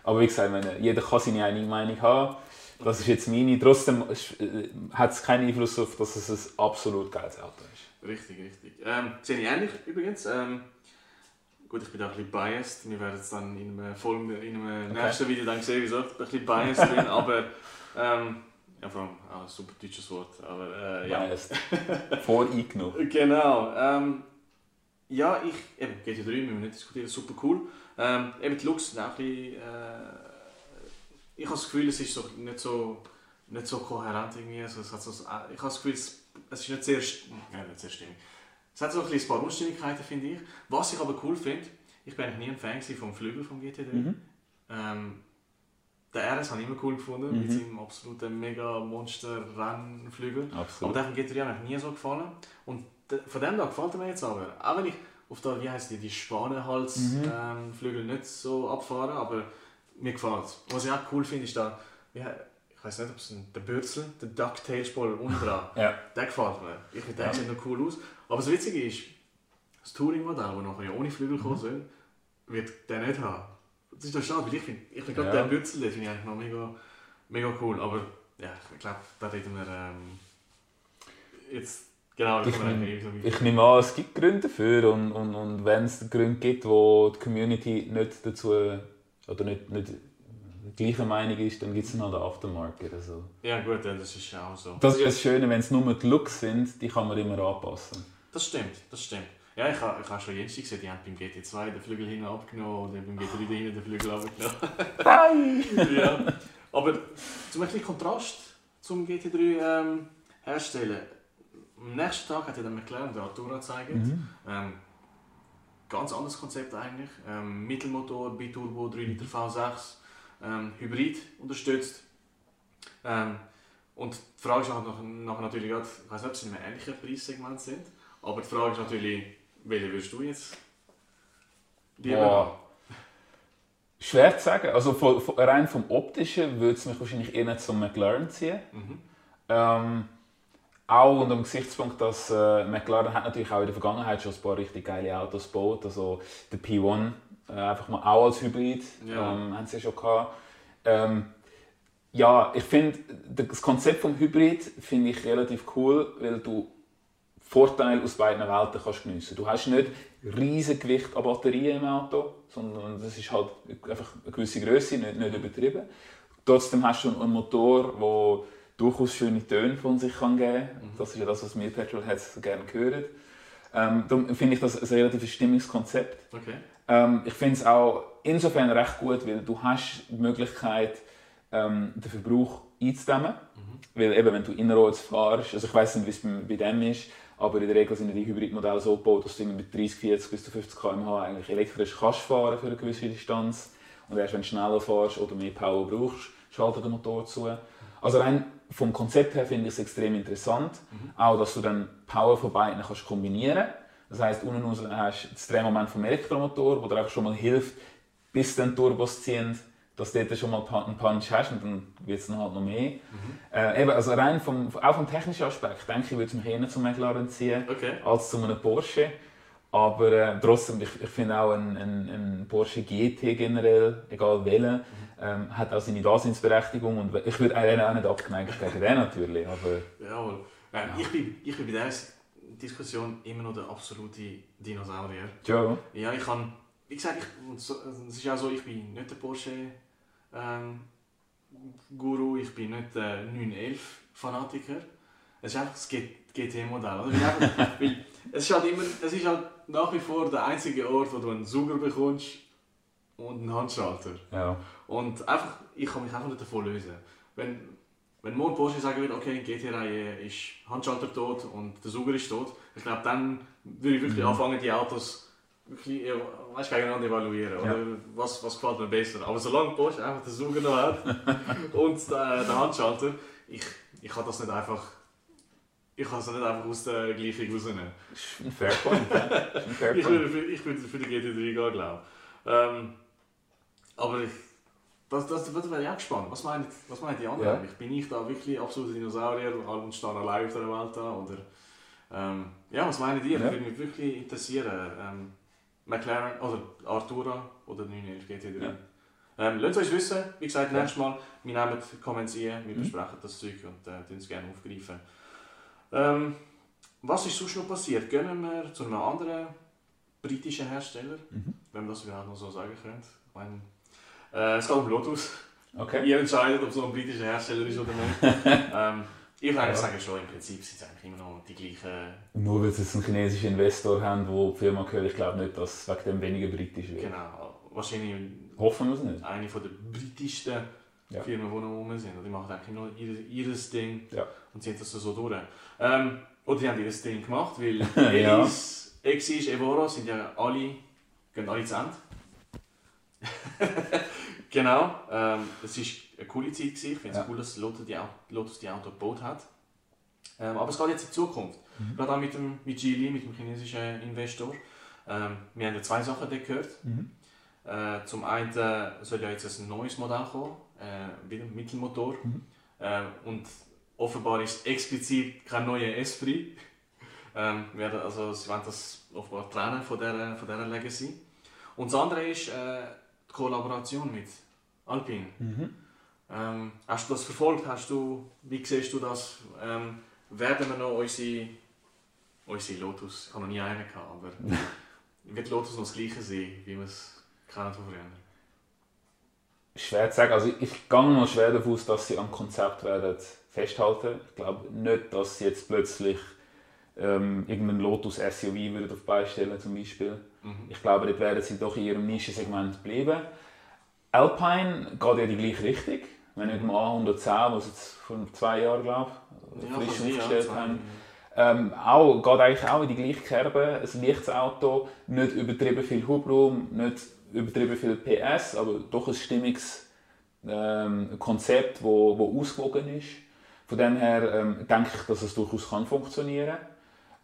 Aber wie gesagt, meine, jeder kann seine eigene Meinung haben. Das ist jetzt meine. Trotzdem äh, hat es keinen Einfluss auf, dass es ein absolut geiles Auto ist. Richtig, richtig. Ähm, sehe ich ähnlich übrigens. Ähm, gut, ich bin auch ein bisschen biased. Wir werden es dann in einem, folgenden, in einem Okay. nächsten Video dann sehen, wieso ich ein bisschen biased bin. Aber ähm, ja, vor allem auch ein super deutsches Wort. Aber äh, ja. Biased. Voreingenommen. Genau. Ähm, ja, ich, eben, GT3 müssen wir nicht diskutieren, super cool. Ähm, eben die Looks sind auch ein bisschen, äh, ich habe das Gefühl, es ist so, nicht, so, nicht so kohärent irgendwie. Also, es hat so, ich habe das Gefühl, es, es ist nicht sehr, ja, nicht sehr stimmig. Es hat so ein, ein paar Unstimmigkeiten, finde ich. Was ich aber cool finde, ich bin nie ein Fan vom Flügel vom GT3. Mhm. Ähm, der RS habe ich immer cool gefunden, mit Mhm. seinem absoluten mega Monster-Rennflügel. Aber der hat mir GT3 eigentlich nie so gefallen. Und von dem da gefällt er mir jetzt aber. Auch wenn ich auf der, wie heisst die, die Spanenhalsflügel Mhm. ähm, nicht so abfahre, aber mir gefällt es. Was ich auch cool finde, ist da, he- ich weiß nicht, ob es ein, der Bürzel, der Ducktail-Spoiler unten dran, Ja. der gefällt mir. Ich finde, der Ja. sieht noch cool aus. Aber das Witzige ist, das Touring-Modell, das nachher ja ohne Flügel Mhm. kommen soll, wird der nicht haben. Das ist doch schade, weil ich finde, ich find gerade Ja. den Bürzel, den finde ich eigentlich noch mega, mega cool. Aber ja, ich glaube, da reden wir ähm, jetzt genau Ich nehme, ich nehme an, es gibt Gründe dafür und, und, und wenn es Gründe gibt, wo die Community nicht dazu oder nicht, nicht gleicher Meinung ist, dann gibt es noch den Aftermarket. Also. Ja gut, das ist auch so. Das ist das Schöne, wenn es nur die Looks sind, die kann man immer anpassen. Das stimmt, das stimmt. Ja, ich habe ich ha schon Jensi gesehen, die haben beim GT2 den Flügel hinten abgenommen oder beim GT3 hinten den Flügel abgenommen. Nein! ja. Aber zum ein bisschen Kontrast zum GT3 ähm, herstellen. Am nächsten Tag hat ja der McLaren den Artura gezeigt. Mhm. Ähm, ganz anderes Konzept eigentlich. Ähm, Mittelmotor, Biturbo, 3 Liter V6, ähm, Hybrid unterstützt. Ähm, und die Frage ist nachher, nachher natürlich, gerade, ich weiß nicht, ob sie in einem ähnlichen Preissegment sind, aber die Frage ist natürlich, welche würdest du jetzt lieber haben? Boah. Schwer zu sagen. Also von, von, rein vom Optischen würde es mich wahrscheinlich eher zum McLaren ziehen. Mhm. Auch unter dem Gesichtspunkt, dass äh, McLaren hat natürlich auch in der Vergangenheit schon ein paar richtig geile Autos gebaut. Also der P1 äh, einfach mal auch als Hybrid Ja. ähm, haben sie schon gehabt. Ähm, ja, ich finde das Konzept vom Hybrid finde ich relativ cool, weil du Vorteile aus beiden Welten kannst geniessen. Du hast nicht riesige Gewicht an Batterien im Auto, sondern das ist halt einfach eine gewisse Größe, nicht, nicht übertrieben. Trotzdem hast du einen Motor, der durchaus schöne Töne von sich kann geben kann. Das ist ja das, was wir Petrolheads gerne hören. Ähm, darum finde ich das ein relativ stimmiges Konzept. Okay. Ähm, ich finde es auch insofern recht gut, weil du hast die Möglichkeit, ähm, den Verbrauch einzudämmen. Weil eben, wenn du innerorts fahrst, also ich weiß nicht, wie es bei, bei dem ist, aber in der Regel sind die Hybridmodelle so gebaut, dass du mit 30, 40 bis zu 50 km/h eigentlich elektrisch kannst fahren für eine gewisse Distanz. Und erst wenn du schneller fährst oder mehr Power brauchst, schaltet der Motor zu. Also rein vom Konzept her finde ich es extrem interessant. Auch, dass du dann Power von beiden kannst kombinieren Das heisst, unten raus hast du das Drehmoment vom Elektromotor, wo dir auch schon mal hilft, bis dann Turbos ziehen, dass du dort schon mal einen Punch hast und dann wird es dann halt noch mehr. Äh, eben, also rein vom, auch vom technischen Aspekt, denke ich, würde es mich eher zum McLaren ziehen Okay. als zu einem Porsche. Aber äh, trotzdem, ich, ich finde auch ein, ein, ein Porsche GT generell, egal welchen, ähm, hat auch seine Daseinsberechtigung und ich würde auch nicht abgeneigt gegen den natürlich, aber... Jawohl. Ähm, ja. ich, bin, ich bin bei dieser Diskussion immer noch der absolute Dinosaurier. Ja. Ja, ich kann... Wie gesagt, ich, es ist auch so, ich bin nicht der Porsche... Ähm, Guru, ich bin nicht der 911-Fanatiker. Es ist einfach das GT-Modell. es, ist halt immer, es ist halt nach wie vor der einzige Ort, wo du einen Suger bekommst und einen Handschalter. Ja. Und einfach, ich kann mich einfach nicht davon lösen. Wenn, wenn morgen Porsche sagen würde, okay, die GT-Reihe ist Handschalter tot und der Suger ist tot, ich glaube, dann würde ich wirklich mhm. anfangen, die Autos wirklich, weißt, gegeneinander evaluieren. Ja. Oder was, was gefällt mir besser. Aber solange Porsche einfach den Suger noch hat und der, der Handschalter, ich, ich kann das nicht einfach ich kann es nicht einfach aus der Gleichung rausnehmen. Das ist ein Fairpoint. Fair ich, für, ich für die GT3 gehen, glaube ich. Ähm, aber ich, das, das, das wäre ich auch gespannt. Was meinen was die anderen? Ja. Bin ich da wirklich absoluter Dinosaurier und stehe allein auf der Welt da? Oder, ähm, ja, was meinen die? Ja. Würde mich wirklich interessieren. Ähm, McLaren oder Artura oder 911 GT3. Ja. Ähm, lasst uns wissen, wie gesagt, ja. nächstes Mal, wir nehmen Comments ein, wir mhm. besprechen das Zeug und äh, es gerne aufgreifen. Ähm, was ist sonst noch passiert? Gehen wir zu einem anderen britischen Hersteller, mhm. wenn man das überhaupt noch so sagen könnte. Ich meine, äh, es geht um Lotus. Okay. Ihr entscheidet, ob es noch ein britischer Hersteller ist oder nicht. ähm, ich würde ja. sagen schon, im Prinzip sind es eigentlich immer noch die gleichen. Nur weil sie jetzt einen chinesischen Investor haben, wo die Firma gehört, ich glaube nicht, dass es wegen dem weniger britisch wird. Genau. Wahrscheinlich Hoffen wir es nicht. eine der britischsten ja. Firmen, die noch rum sind. Die machen eigentlich nur ihr, ihr Ding ja. und ziehen das so durch. Ähm, oder die haben ihr Ding gemacht, weil Elis, ja. Exis, Evora sind ja alle, gehen alle zu Ende. genau. Ähm, das war eine coole Zeit. Gewesen. Ich finde es ja. cool, dass Lotus die, Lotus die Auto gebaut hat. Ähm, aber es geht jetzt in die Zukunft. Mhm. Gerade auch mit dem mit Geely, mit dem chinesischen Investor. Ähm, wir haben ja zwei Sachen dort gehört. Mhm. Äh, zum einen soll ja jetzt ein neues Modell kommen, äh, wieder Mittelmotor. Mhm. Äh, und offenbar ist explizit kein neuer Esprit. ähm, werden, also, sie wollen das offenbar trennen von dieser, von dieser Legacy. Und das andere ist äh, Kollaboration mit Alpine. Mhm. Ähm, hast du das verfolgt? Hast du, wie siehst du das? Ähm, werden wir noch unsere, unsere Lotus, ich habe noch nie einen gehabt, aber wird Lotus noch das gleiche sein, wie wir es kennen von früher? Schwer zu sagen. Also ich gehe mal schwer davon aus, dass sie am Konzept werden festhalten. Ich glaube nicht, dass sie jetzt plötzlich ähm, irgendeinen Lotus SUV würden auf beistellen zum Beispiel. Mhm. Ich glaube, dort werden sie doch in ihrem Nischensegment bleiben. Alpine geht ja die gleiche Richtung. Wenn nicht mal 110, was sie jetzt vor zwei Jahren, glaube ich, ja, frisch aufgestellt haben. Ähm, auch, geht eigentlich auch in die gleiche Kerbe. Ein leichtes Auto, nicht übertrieben viel Hubraum, nicht übertrieben viel PS, aber doch ein stimmiges ähm, Konzept, wo, wo ausgewogen ist. Von dem her ähm, denke ich, dass es durchaus kann funktionieren kann.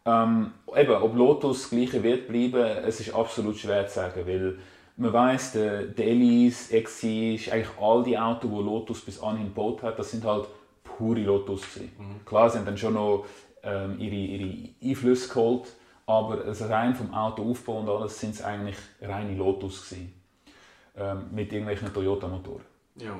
Ähm, eben, ob Lotus das gleiche wird bleiben, es ist absolut schwer zu sagen, weil man weiß, der, der Elise, Exige, eigentlich all die Autos, die Lotus bis anhin gebaut hat, das sind halt pure Lotus Mhm. Klar, sie haben dann schon noch ähm, ihre, ihre Einflüsse geholt, aber also rein vom Autoaufbau und alles sind es eigentlich reine Lotus gewesen. Ähm, mit irgendwelchen Toyota-Motoren. Ja.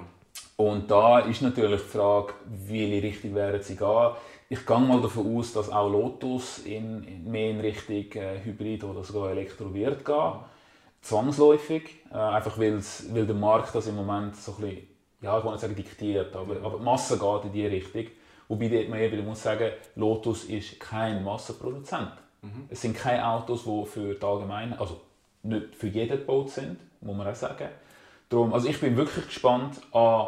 Und da ist natürlich die Frage, welche Richtung werden sie gehen. Ich gehe mal davon aus, dass auch Lotus in, in mehr in Richtung äh, Hybrid oder sogar Elektro wird gehen. Zwangsläufig, äh, einfach weil der Markt das im Moment so ein bisschen, ja, ich will nicht sagen diktiert, aber, aber die Masse geht in diese Richtung. Wobei man eben muss sagen, Lotus ist kein Massenproduzent. Mhm. Es sind keine Autos, die für die Allgemeine, also nicht für jeden gebaut sind, muss man auch sagen. Darum, also ich bin wirklich gespannt an,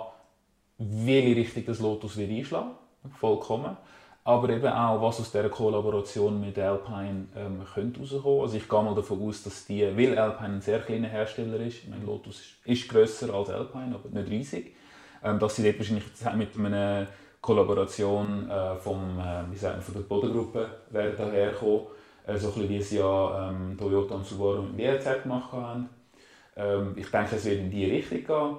welche Richtung das Lotus wird einschlagen vollkommen. Aber eben auch, was aus dieser Kollaboration mit Alpine ähm, könnte rauskommen. Also ich gehe mal davon aus, dass die, weil Alpine ein sehr kleiner Hersteller ist, ich meine, Lotus ist, grösser als Alpine, aber nicht riesig, ähm, dass sie dort wahrscheinlich mit einer Kollaboration äh, vom, äh, wie sagt man, von der Bodengruppe werden daherkommen äh, so ein wie es ja ähm, Toyota und Subaru mit WRZ gemacht haben. Ähm, ich denke, es wird in diese Richtung gehen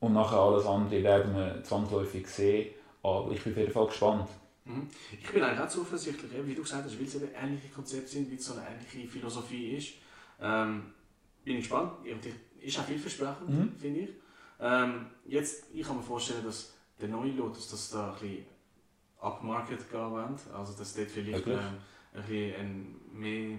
und nachher alles andere werden wir zwangsläufig sehen. Aber ich bin auf jeden Fall gespannt. Mhm. Ich bin eigentlich auch zuversichtlich, wie du gesagt hast, weil es eben ähnliche Konzepte sind, wie es so eine ähnliche Philosophie ist. Ähm, bin ich gespannt. Ist auch vielversprechend, mhm. finde ich. Ähm, jetzt, ich kann mir vorstellen, dass der neue Lotus, dass da ein bisschen upmarket gehen wollen. Also dass dort vielleicht ähm, ein bisschen ein, mehr,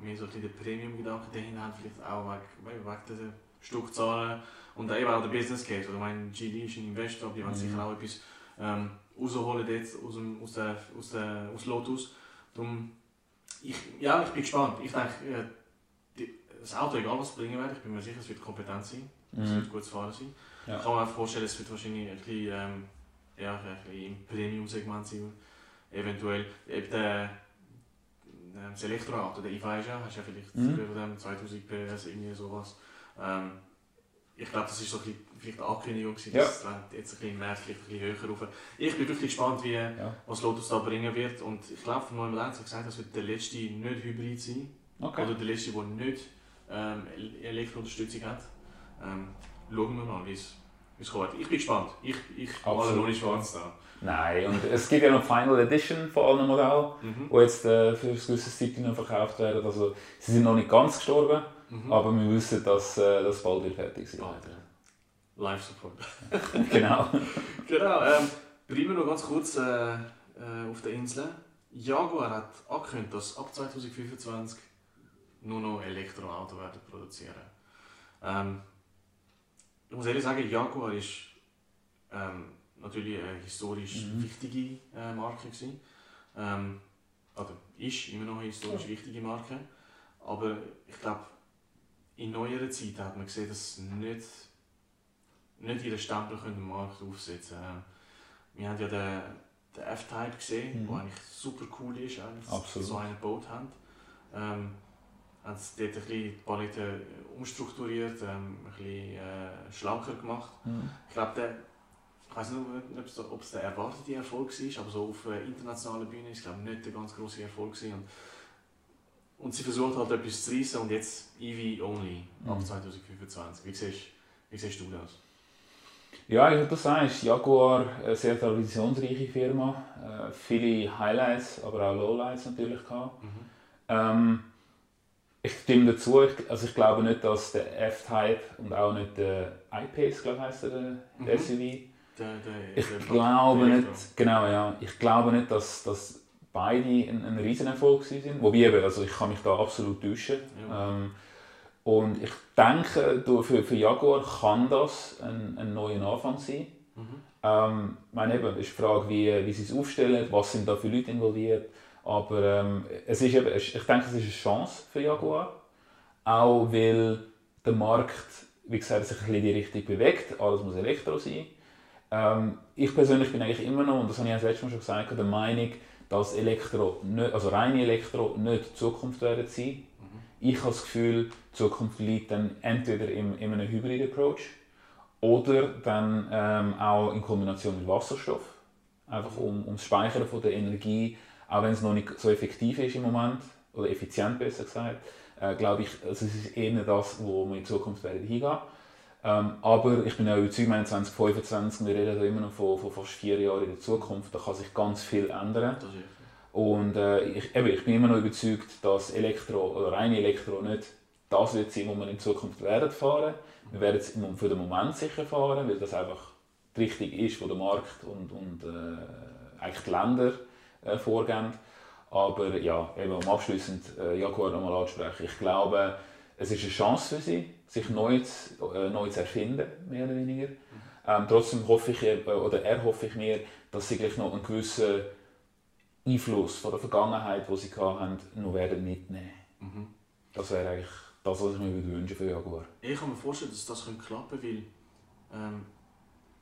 mehr so ein bisschen Premium-Gedanken dahin haben, vielleicht auch wegen, wegen der Stückzahlen und eben auch der Business Case. Oder ich meine, GD ist ein Investor, die wollen mhm. sicher auch etwas ähm, rausholen dort aus, dem, aus, der, aus, der, aus Lotus. Darum, ich, ja, ich bin gespannt. Ich denke, äh, die, das Auto, egal was es bringen wird, ich bin mir sicher, es wird kompetent sein. Mhm. Es wird gut zu fahren sein. Ja. Ich kann mir auch vorstellen, es wird wahrscheinlich ein bisschen, ähm, ja, ein bisschen im Premium-Segment sein. Eventuell eben der, das Elektroauto, der E-Five, hast du ja vielleicht mhm. über dem 2000 PS, irgendwie sowas. Ähm, ich glaube, das war so ein vielleicht eine Ankündigung, dass ja. es jetzt ein bisschen mehr, vielleicht ein bisschen höher rauf. Ich bin wirklich gespannt, wie, ja. was Lotus da bringen wird. Und ich glaube, von Neumann hat gesagt, das wird der letzte nicht hybrid sein. Okay. Oder der letzte, der nicht ähm, Elektrounterstützung hat. Ähm, schauen wir mal, wie es kommt. Ich bin gespannt. Ich, ich male noch nicht schwarz da. Nein, und es gibt ja noch Final Edition von allen Modellen, mhm. die jetzt äh, für ein gewisses Zeit verkauft werden. Also, sie sind noch nicht ganz gestorben. Mhm. Aber wir wissen, dass äh, das bald wird fertig sein wird. Live Support. genau. genau. Ähm, bleiben wir noch ganz kurz äh, äh, auf der Insel. Jaguar hat angekündigt, dass ab 2025 nur noch Elektroautos werden produzieren. Ähm, ich muss ehrlich sagen, Jaguar ist ähm, natürlich eine historisch mhm. wichtige äh, Marke gewesen. Ähm, oder ist immer noch eine historisch wichtige Marke. Aber ich glaube, in neuerer Zeit hat man gesehen, dass sie nicht, nicht ihren Stempel im Markt aufsetzen können. Wir haben ja den, den F-Type gesehen, mhm. der eigentlich super cool ist, eigentlich so einen gebaut haben. Ähm, haben sie dort ein bisschen die Palette umstrukturiert, ähm, ein bisschen äh, schlanker gemacht. Mhm. Ich glaube, der, ich weiß nicht, ob es der erwartete Erfolg war, aber so auf internationaler Bühne ist es nicht der ganz große Erfolg gewesen. Und und sie versucht halt etwas zu reissen und jetzt EV only ab 2025. Mhm. Wie siehst, wie siehst du das? Ja, ich würde das sagen, ist Jaguar eine sehr traditionsreiche Firma. Äh, viele Highlights, aber auch Lowlights natürlich gehabt. Mhm. Ähm, ich stimme dazu, ich, also ich glaube nicht, dass der F-Type und auch nicht der I-Pace, glaube ich, der, der mhm. SUV. Der, der, ich der glaube nicht, genau, ja, ich glaube nicht, dass, dass beide ein, ein Riesenerfolg sind. Wobei eben, also ich kann mich da absolut täuschen. Ja. Ähm, und ich denke, für, für Jaguar kann das ein, ein neuer Anfang sein. Mhm. Ähm, meine eben, ist die Frage, wie, wie sie es aufstellen, was sind da für Leute involviert. Aber ähm, es ist eben, ich denke, es ist eine Chance für Jaguar. Auch weil der Markt, wie gesagt, sich ein bisschen in die Richtung bewegt. Alles muss Elektro sein. Ähm, ich persönlich bin eigentlich immer noch, und das habe ich auch das letzte Mal schon gesagt, der Meinung, dass Elektro, nicht, also reine Elektro nicht die Zukunft werden sein. Mhm. Ich habe das Gefühl, die Zukunft liegt dann entweder in, in einem Hybrid-Approach oder dann ähm, auch in Kombination mit Wasserstoff. Einfach um, um das Speichern von der Energie, auch wenn es noch nicht so effektiv ist im Moment, oder effizient besser gesagt, äh, glaube ich, also es ist eher das, wo wir in Zukunft werden hingehen. Ähm, aber ich bin auch überzeugt, 2025, wir reden da immer noch von, von, fast vier Jahren in der Zukunft, da kann sich ganz viel ändern. Und äh, ich, eben, ich bin immer noch überzeugt, dass Elektro oder reine Elektro nicht das wird sein, was wir in Zukunft werden fahren. Wir werden es für den Moment sicher fahren, weil das einfach die Richtung ist, wo der Markt und, und äh, eigentlich die Länder äh, vorgeben. Aber ja, eben, um abschließend äh, Jaguar nochmal anzusprechen, ich glaube, es ist eine Chance für sie, sich neu zu, äh, neu zu erfinden, mehr oder weniger. Ähm, trotzdem hoffe ich, äh, oder erhoffe ich mir, dass sie gleich noch einen gewissen Einfluss von der Vergangenheit, die sie hatten, noch werden mitnehmen. Mhm. Das wäre eigentlich das, was ich mir wünschen für Jaguar. Ich kann mir vorstellen, dass das klappen könnte, weil ähm,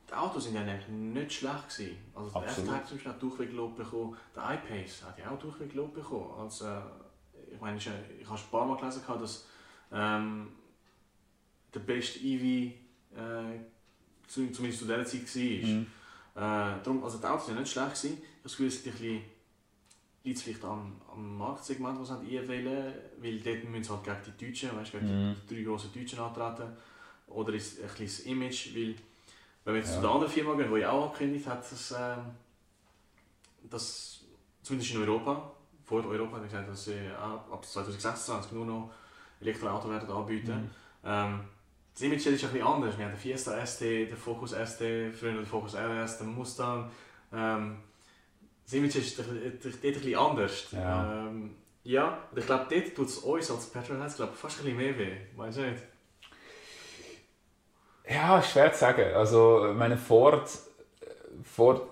die Autos sind ja eigentlich nicht schlecht gewesen. Also der F-Type zum Beispiel hat Durchweglob bekommen, der I-Pace hat ja auch Durchweglob bekommen. Also, ich meine, ich, ich habe ein paar Mal gelesen, dass ähm, der beste EV äh, zumindest zu dieser Zeit war. Mhm. Äh, darum, also die Autos waren nicht schlecht. Gewesen. Ich habe das Gefühl, es liegt vielleicht am, am Marktsegment, das sie einwählen weil dort müssen sie halt gegen die Deutschen, weißt, gegen mhm. die drei grossen Deutschen antreten. Oder ist ein das Image, weil wenn wir jetzt ja. zu der anderen Firma gehen, die auch angekündigt hat, dass, äh, dass zumindest in Europa, vor Europa hat gesagt, dass sie ab 2026 nur noch Elektroauto werden anbieten. Mhm. Ähm, das Image ist ein bisschen anders. Wir haben den Fiesta ST, den Focus ST, früher den Focus RS, den Mustang. Ähm, das Image ist dort ein bisschen anders. Ja. Ähm, ja, und ich glaube, dort tut es uns als Petrolheads fast ein bisschen mehr weh. Meinst du nicht? Ja, schwer zu sagen. Also, meine Ford, Ford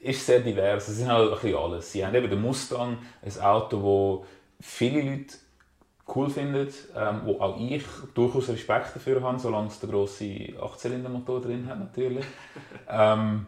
ist sehr divers. Es sind halt ein bisschen alles. Sie haben eben den Mustang, ein Auto, das viele Leute cool finden, ähm, wo auch ich durchaus Respekt dafür habe, solange es den grossen Achtzylindermotor drin hat natürlich. ähm,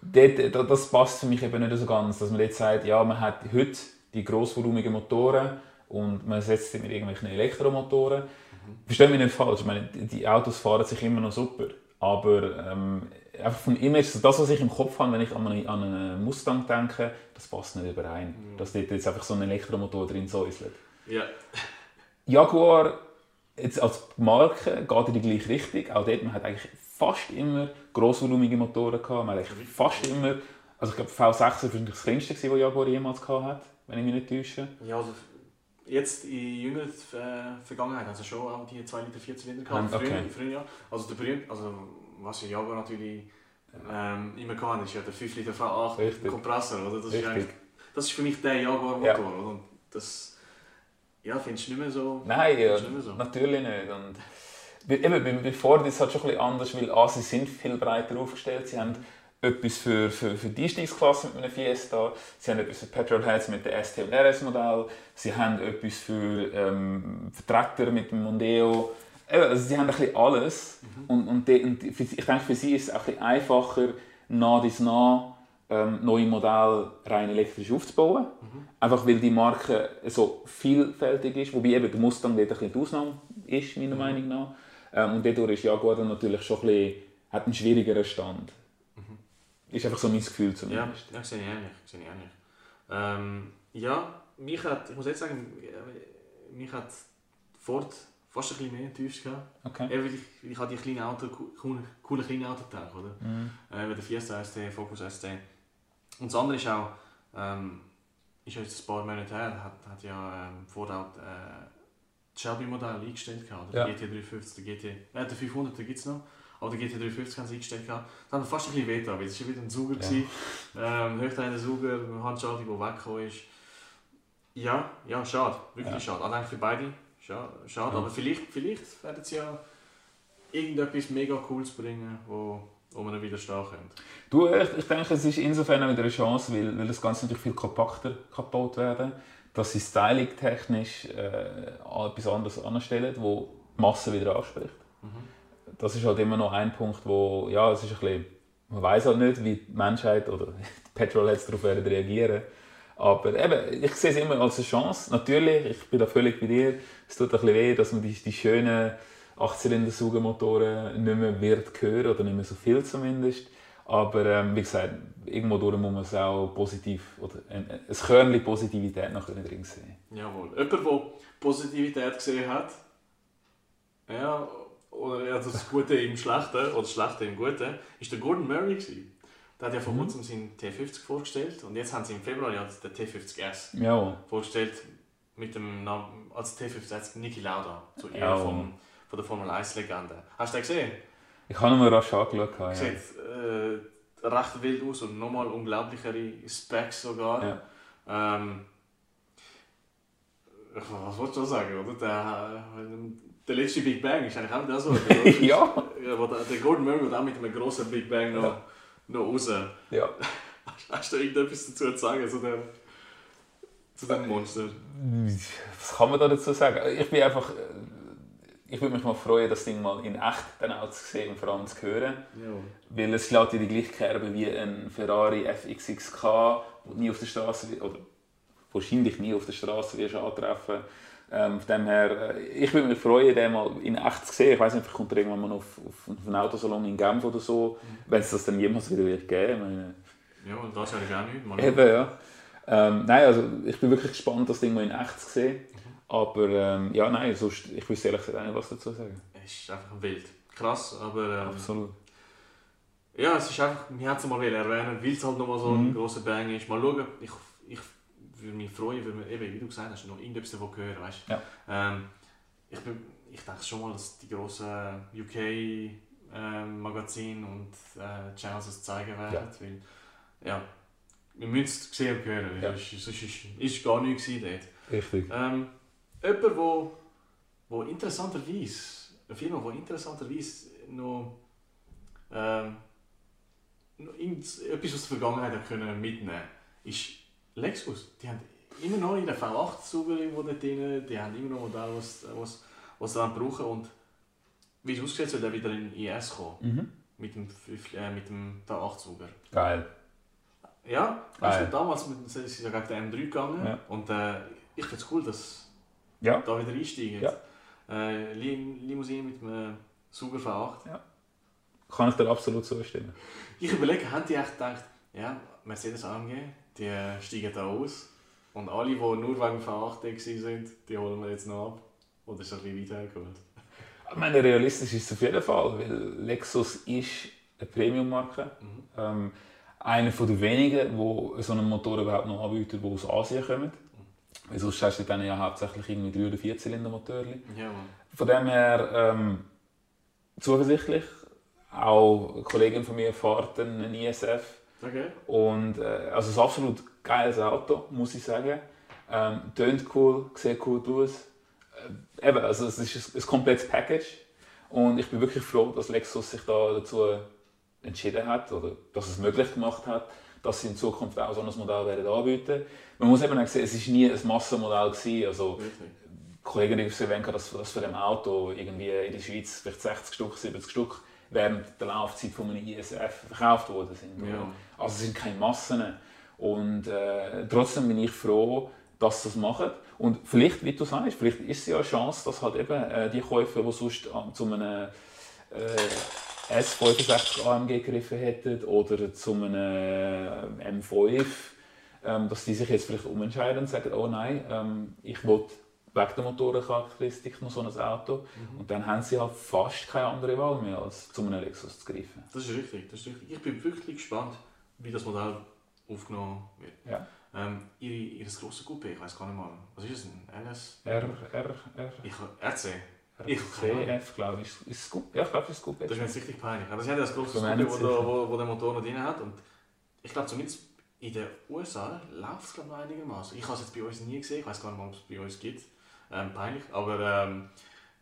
dort, das passt für mich eben nicht so ganz, dass man jetzt sagt, ja, man hat heute die grossvolumigen Motoren und man setzt sie mit irgendwelchen Elektromotoren. Mhm. Verstehe mich nicht falsch, ich meine, die Autos fahren sich immer noch super, aber ähm, einfach vom Image, das, was ich im Kopf habe, wenn ich an einen, an einen Mustang denke, das passt nicht überein, mhm. dass dort jetzt einfach so ein Elektromotor drin säuselt. Ja. Jaguar jetzt als Marke geht in die gleiche Richtung. Auch dort, man hat eigentlich fast immer grossvolumige Motoren gehabt. Man hat eigentlich fast immer, also ich glaube V6 war wahrscheinlich das kleinste, das Jaguar jemals gehabt hat, wenn ich mich nicht täusche. Ja, also jetzt in jüngerer äh, Vergangenheit also schon auch die 2 Liter 4 Zylinder gehabt, okay. früher, früher ja. Also der berühmt, also was ja Jaguar natürlich ähm, immer gehabt ist ja der 5 Liter V8 Richtig. Kompressor, oder? Das ist, das ist für mich der Jaguar-Motor, ja. Und das, ja, findest du nicht mehr so? Nein, ja, nicht so? natürlich nicht. Und eben, bei, bei Ford ist es halt schon ein bisschen anders, weil A, sie sind viel breiter aufgestellt. Sie haben etwas für, für, für die Einstiegsklasse mit einem Fiesta, sie haben etwas für Petrolheads mit dem ST und RS Modell, sie haben etwas für ähm, Vertreter mit dem Mondeo. Also sie haben ein bisschen alles. Mhm. Und, und, die, und ich denke, für sie ist es auch ein bisschen einfacher, nah dies nah ähm, neue Modelle rein elektrisch aufzubauen. Mhm. Einfach weil die Marke so vielfältig ist, wobei eben der Mustang dort ein bisschen die Ausnahme ist, meiner mhm. Meinung nach. Ähm, und dadurch ist Jaguar dann natürlich schon ein bisschen, hat einen schwierigeren Stand. Mhm. Ist einfach so mein Gefühl zumindest. Ja, ja sehe ich ähnlich. Sehe ich ähnlich. Ähm, ja, mich hat, ich muss jetzt sagen, mich hat Ford fast ein bisschen mehr enttäuscht. Okay. Eben, weil ich, ich habe die kleinen Auto, coole, coole kleine Auto gedacht, oder? Mhm. Äh, der Fiesta ST, Focus ST. Und das andere ist auch, ähm, ist jetzt ein paar Monate her, hat, hat ja ähm, Ford äh, das Shelby-Modell eingestellt gehabt, ja. der GT350, der GT, äh, der 500 gibt es noch, aber der GT350 haben sie eingestellt gehabt. Das hat fast ein bisschen wehgetan, weil es war wieder ein Sauger, ja. ähm, ein Sauger, eine Handschaltung, die weggekommen ist. Ja, ja, schade, wirklich ja. schade. Also eigentlich für beide schade, schade. Ja. aber vielleicht, vielleicht werden sie ja irgendetwas mega Cooles bringen, wo wo man widerstehen könnte. Du, ich, ich denke, es ist insofern wieder eine Chance, weil, weil das Ganze natürlich viel kompakter kaputt werden, dass sie styling-technisch äh, etwas anderes anstellen, wo die Masse wieder anspricht. Mhm. Das ist halt immer noch ein Punkt, wo, ja, es ist ein bisschen, man weiß halt nicht, wie die Menschheit oder die Petrolheads darauf werden reagieren. Aber eben, ich sehe es immer als eine Chance. Natürlich, ich bin da völlig bei dir. Es tut ein bisschen weh, dass man die, die schönen Achtzylinder-Saugermotoren nicht mehr wird hören oder nicht mehr so viel zumindest. Aber ähm, wie gesagt, irgendwo durch muss man es auch positiv oder ein, ein Körnchen Positivität noch drin sehen. Jawohl. Jemand, der Positivität gesehen hat, ja, oder also das Gute im Schlechten oder das Schlechte im Guten, ist der Gordon Murray. Gewesen. Der hat ja vor mhm. kurzem seinen T50 vorgestellt und jetzt haben sie im Februar ja den T50S ja. vorgestellt mit dem Namen als T50S Niki Lauda, eher ja. vom von der Formel 1-Legende. Hast du den gesehen? Ich habe ihn mir rasch angeschaut. Ja. Sieht äh, recht wild aus und nochmal unglaublichere Specs sogar. Ja. Ähm, was wolltest du sagen, oder? Der, der letzte Big Bang ist eigentlich auch der so. ja. Der Gordon Murray wird auch mit einem grossen Big Bang noch, ja. noch raus. Ja. Hast du irgendetwas dazu zu sagen zu dem, zu dem Monster? Was kann man da dazu sagen? Ich bin einfach ich würde mich mal freuen, das Ding mal in echt dann auch zu sehen und vor allem zu hören. Ja. Weil es schlägt in die gleiche Kerbe wie ein Ferrari FXXK, der nie auf der Straße oder wahrscheinlich nie auf der Straße wirst antreffen. Ähm, von dem her, äh, ich würde mich freuen, den mal in echt zu sehen. Ich weiß nicht, vielleicht kommt er irgendwann mal auf, auf, auf einen Autosalon in Genf oder so, wenn es das dann jemals wieder wird geben. Meine, ja, und das ich auch nicht. Mal Eben, ja. Ähm, nein, also ich bin wirklich gespannt, das Ding mal in echt zu sehen. Aber ähm, ja, nein, sonst, ich wüsste ehrlich gesagt nicht, was dazu sagen. Es ist einfach wild. Krass, aber... Ähm, Absolut. Ja, es ist einfach, wir haben es mal erwähnen, weil es halt nochmal so ein mhm. grosser Bang ist. Mal schauen, ich, ich würde mich freuen, wenn wir, eben, wie du gesagt hast, noch irgendetwas davon hören, weißt ja. ähm, ich, bin, ich denke schon mal, dass die grossen UK-Magazine ähm, und äh, Channels es zeigen werden. Ja. Weil, ja, wir müssen es sehen und hören, ja. sonst ist, ist, gar nichts dort. Richtig. Ähm, jemand, wo, wo interessanterweise, eine Firma, die interessanterweise noch, ähm, noch etwas aus der Vergangenheit können mitnehmen konnte, ist Lexus. Die haben immer noch in der V8-Sauger irgendwo dort drin, die haben immer noch Modelle, was, was, was sie dann brauchen und wie es aussieht, soll der wieder in IS kommen. Mhm. Mit dem, äh, mit dem V8-Sauger. Geil. Ja, also damals mit, sind sie ja gegen den M3 gegangen ja. und äh, ich finde es cool, dass ja. da wieder einsteigen. Ja. Äh, Limousine mit einem Sauger V8. Ja. Kann ich dir absolut zustimmen. Ich überlege, haben die echt gedacht, ja, Mercedes AMG, die steigen da aus und alle, die nur wegen V8 waren, die holen wir jetzt noch ab. Oder ist das ein bisschen weitergeholt? Ich meine, realistisch ist es auf jeden Fall, weil Lexus ist eine Premium-Marke. Mhm. Ähm, einer der wenigen, die so einen Motor überhaupt noch anbieten, die aus Asien kommen. Weil sonst hast du dann ja hauptsächlich irgendwie 3 oder 4 Zylinder Motoren. Ja, Von dem her ähm, zuversichtlich. Auch eine Kollegin von mir fährt einen ISF. Okay. Und äh, also ein absolut geiles Auto, muss ich sagen. Ähm, tönt cool, sieht cool aus. Äh, eben, also es ist ein, ein komplettes Package. Und ich bin wirklich froh, dass Lexus sich da dazu entschieden hat oder dass es möglich gemacht hat, dass sie in Zukunft auch so ein Modell werden anbieten. Man muss eben auch sehen, es war nie ein Massenmodell gewesen. Also, Kollegen haben erwähnt, dass, dass für dem Auto irgendwie in der Schweiz vielleicht 60 Stück, 70 Stück während der Laufzeit von einem ISF verkauft worden sind. Ja. Also es sind keine Massen. Und äh, trotzdem bin ich froh, dass sie das machen. Und vielleicht, wie du sagst, vielleicht ist es ja eine Chance, dass halt eben äh, die Käufer, die sonst äh, zu einem äh, S65 AMG gegriffen hätten oder zu einem äh, M5, ähm, dass die sich jetzt vielleicht umentscheiden und sagen, oh nein, ähm, ich will wegen der Motorencharakteristik noch so ein Auto. Mhm. Und dann haben sie halt fast keine andere Wahl mehr, als zu einem Lexus zu greifen. Das ist richtig, das ist richtig. Ich bin wirklich gespannt, wie das Modell aufgenommen wird. Ja. Ähm, ihre, ihr grosses Coupé, ich weiß gar nicht mal, was ist es, ein LS? R, R, R. Ich, RC? Ich CF, glaube ich. Ist es Ja, ich glaube, es ist Coupé. Das ist mir jetzt richtig peinlich. Aber sie haben das grosses Coupé, wo, wo, wo der Motor noch drin hat. Und ich glaube, zumindest in den USA läuft es glaube ich, noch einigermaßen. Ich habe es jetzt bei uns nie gesehen, ich weiß gar nicht ob es bei uns gibt. Ähm, peinlich. Aber ähm,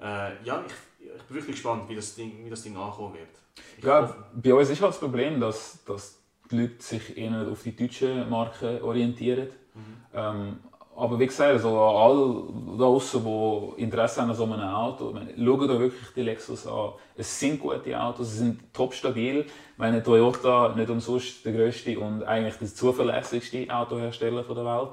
äh, ja, ich, ich bin wirklich gespannt, wie das Ding, wie das Ding ankommen wird. Ich ja, hoffe, bei uns ist halt das Problem, dass, dass die Leute sich eher auf die deutschen Marken orientieren. Mhm. Ähm, aber wie gesagt, also alle da draußen, die Interesse haben an so einem Auto, schauen da wirklich die Lexus an. Es sind gute Autos, sie sind top stabil. Meine, Toyota nicht umsonst der grösste und eigentlich der zuverlässigste Autohersteller der Welt.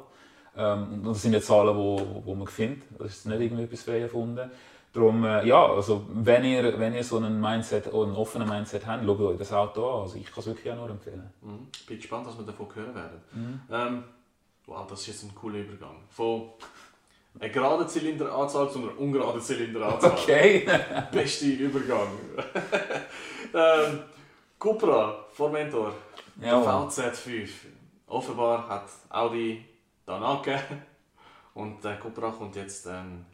Ähm, das sind ja Zahlen, die, die man findet. Das ist nicht irgendwie etwas frei erfunden. Darum, äh, ja, also wenn ihr, wenn ihr so einen Mindset oder einen offenen Mindset habt, schaut euch das Auto an. Also ich kann es wirklich auch nur empfehlen. Mhm. Ich bin gespannt, was wir davon hören werden. Mhm. Ähm, wow, das ist jetzt ein cooler Übergang. Von einer geraden Zylinderanzahl zu einer ungeraden Zylinderanzahl. Okay. Beste Übergang. ähm, Cupra, Formentor, ja, VZ5. Offenbar hat Audi dann angegeben. Und der Cupra kommt jetzt ähm,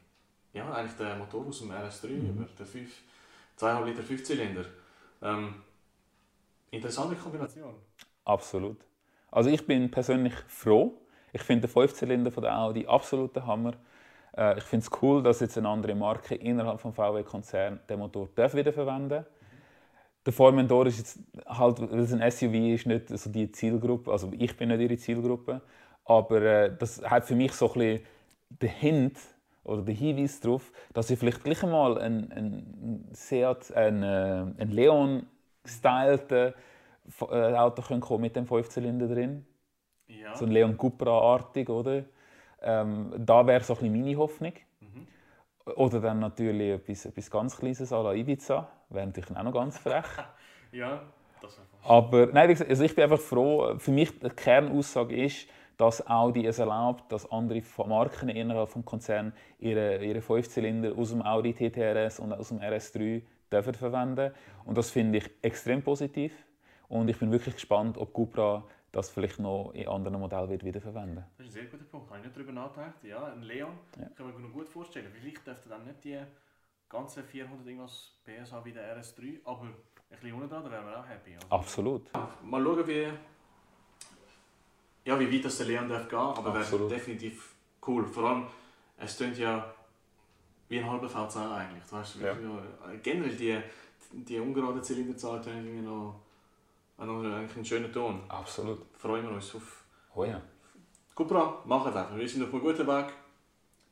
ja, eigentlich der Motor aus dem RS3 mhm. über den 5, 2,5 Liter 5-Zylinder. Ähm, interessante Kombination. Absolut. Also ich bin persönlich froh. Ich finde den 5-Zylinder von der Audi absolut der Hammer. Äh, ich finde es cool, dass jetzt eine andere Marke innerhalb des VW-Konzern den Motor wiederverwenden darf. Der Formentor ist jetzt halt, weil es ein SUV ist, nicht so die Zielgruppe. Also ich bin nicht ihre Zielgruppe. Aber äh, das hat für mich so ein bisschen den Hint oder den Hinweis darauf, dass ich vielleicht gleich einmal ein, ein Seat, ein, äh, ein Leon gestylten äh, Auto kommen mit dem 5-Zylinder drin. Ja. So ein Leon Cupra-artig, oder? Ähm, da wäre so ein bisschen meine Hoffnung. Mhm. Oder dann natürlich etwas, etwas ganz Kleines à la Ibiza. Wäre natürlich auch noch ganz frech. ja, das wäre Aber nein, also ich bin einfach froh. Für mich die Kernaussage ist, dass Audi es erlaubt, dass andere Marken innerhalb des Konzerns ihre, ihre Fünfzylinder aus dem Audi TTRS und aus dem RS3 dürfen verwenden. Und das finde ich extrem positiv. Und ich bin wirklich gespannt, ob Cupra das vielleicht noch in anderen Modellen wird wiederverwenden Das ist ein sehr guter Punkt. Ich habe nicht darüber nachgedacht. Ja, ein Leon ja. kann man mir gut vorstellen. Vielleicht dürfte dann nicht die ganze 400 irgendwas PS haben wie der RS3, aber ein bisschen unten dran, da wären wir auch happy. Also. Absolut. Mal schauen, wie, ja, wie weit das der Leon darf gehen, aber wäre definitiv cool. Vor allem, es klingt ja wie ein halber V10 eigentlich. Du hast Ja. äh, generell die, die ungerade Zylinderzahl tönt irgendwie noch, auch noch eigentlich einen schönen Ton. Absolut. Freuen wir uns auf. Oh ja. Cupra, machen es einfach. Wir sind auf einem guten Weg.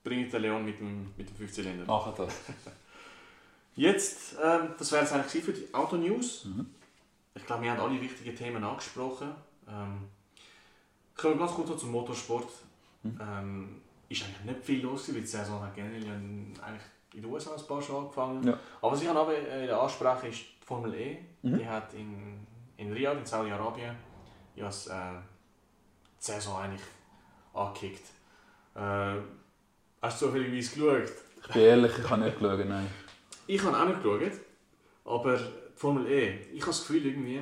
Bringen den Leon mit dem, mit dem 5-Zylinder. Machen das. Jetzt, ähm, das wäre es eigentlich für die Auto-News. Mhm. Ich glaube, wir haben alle wichtigen Themen angesprochen. Ähm, kommen wir ganz kurz noch zum Motorsport. Mhm. Ähm, ist eigentlich nicht viel los, weil die Saison hat generell in- eigentlich in den USA ein paar schon angefangen. Ja. Aber was ich aber äh, anspreche, ist die Formel E. Mhm. Die hat in, in Riyadh, in Saudi-Arabien, ja, das, äh, die Saison eigentlich angekickt. Äh, hast du zufälligerweise geschaut? Ich bin ehrlich, ich habe nicht geschaut, nein. Ich habe auch nicht geschaut, aber die Formel E, ich habe das Gefühl irgendwie,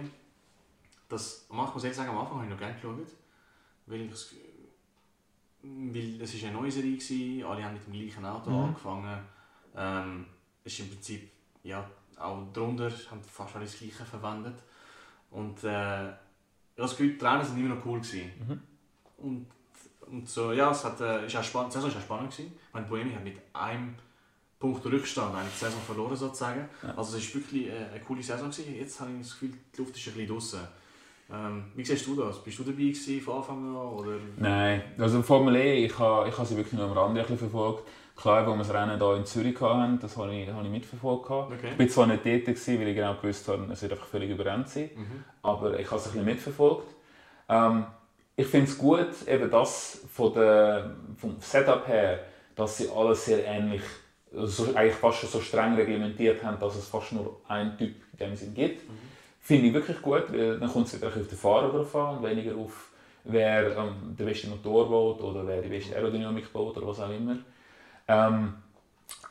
dass, Anfang muss ich sagen, am Anfang habe ich noch gerne geschaut, weil ich das, weil es war eine neue Serie, gewesen, alle haben mit dem gleichen Auto Mhm. angefangen. Ähm, es ist im Prinzip, ja, auch drunter haben fast alle das Gleiche verwendet. Und äh, ich habe das Gefühl, die Rennen sind immer noch cool gewesen. Mhm. Und, und so, ja, es hat, äh, ist auch spannend, die Saison war auch spannend. Gewesen. Ich meine, Boemi hat mit einem Punkt Rückstand eigentlich die Saison verloren sozusagen. Ja. Also es war wirklich äh, eine coole Saison. Gewesen. Jetzt habe ich das Gefühl, die Luft ist ein bisschen draußen. Ähm, wie siehst du das? Bist du dabei gewesen von Anfang an? Oder? Nein, also Formel E, ich habe, ich habe sie wirklich nur am Rande ein bisschen verfolgt. Klar, wo wir das Rennen hier in Zürich hatten, das habe ich, habe ich mitverfolgt. Okay. Ich war zwar nicht dort, gewesen, weil ich genau gewusst habe, es wird einfach völlig überrennt sein, Mhm. aber ich habe es ein bisschen mitverfolgt. Ähm, ich finde es gut, eben das von der, vom Setup her, dass sie alles sehr ähnlich, also so, eigentlich fast schon so streng reglementiert haben, dass es fast nur einen Typ in dem Sinn gibt. Finde ich wirklich gut, weil dann kommt es wirklich auf den Fahrer drauf an und weniger auf, wer ähm, den besten Motor baut oder wer die beste Aerodynamik baut oder was auch immer. Ähm,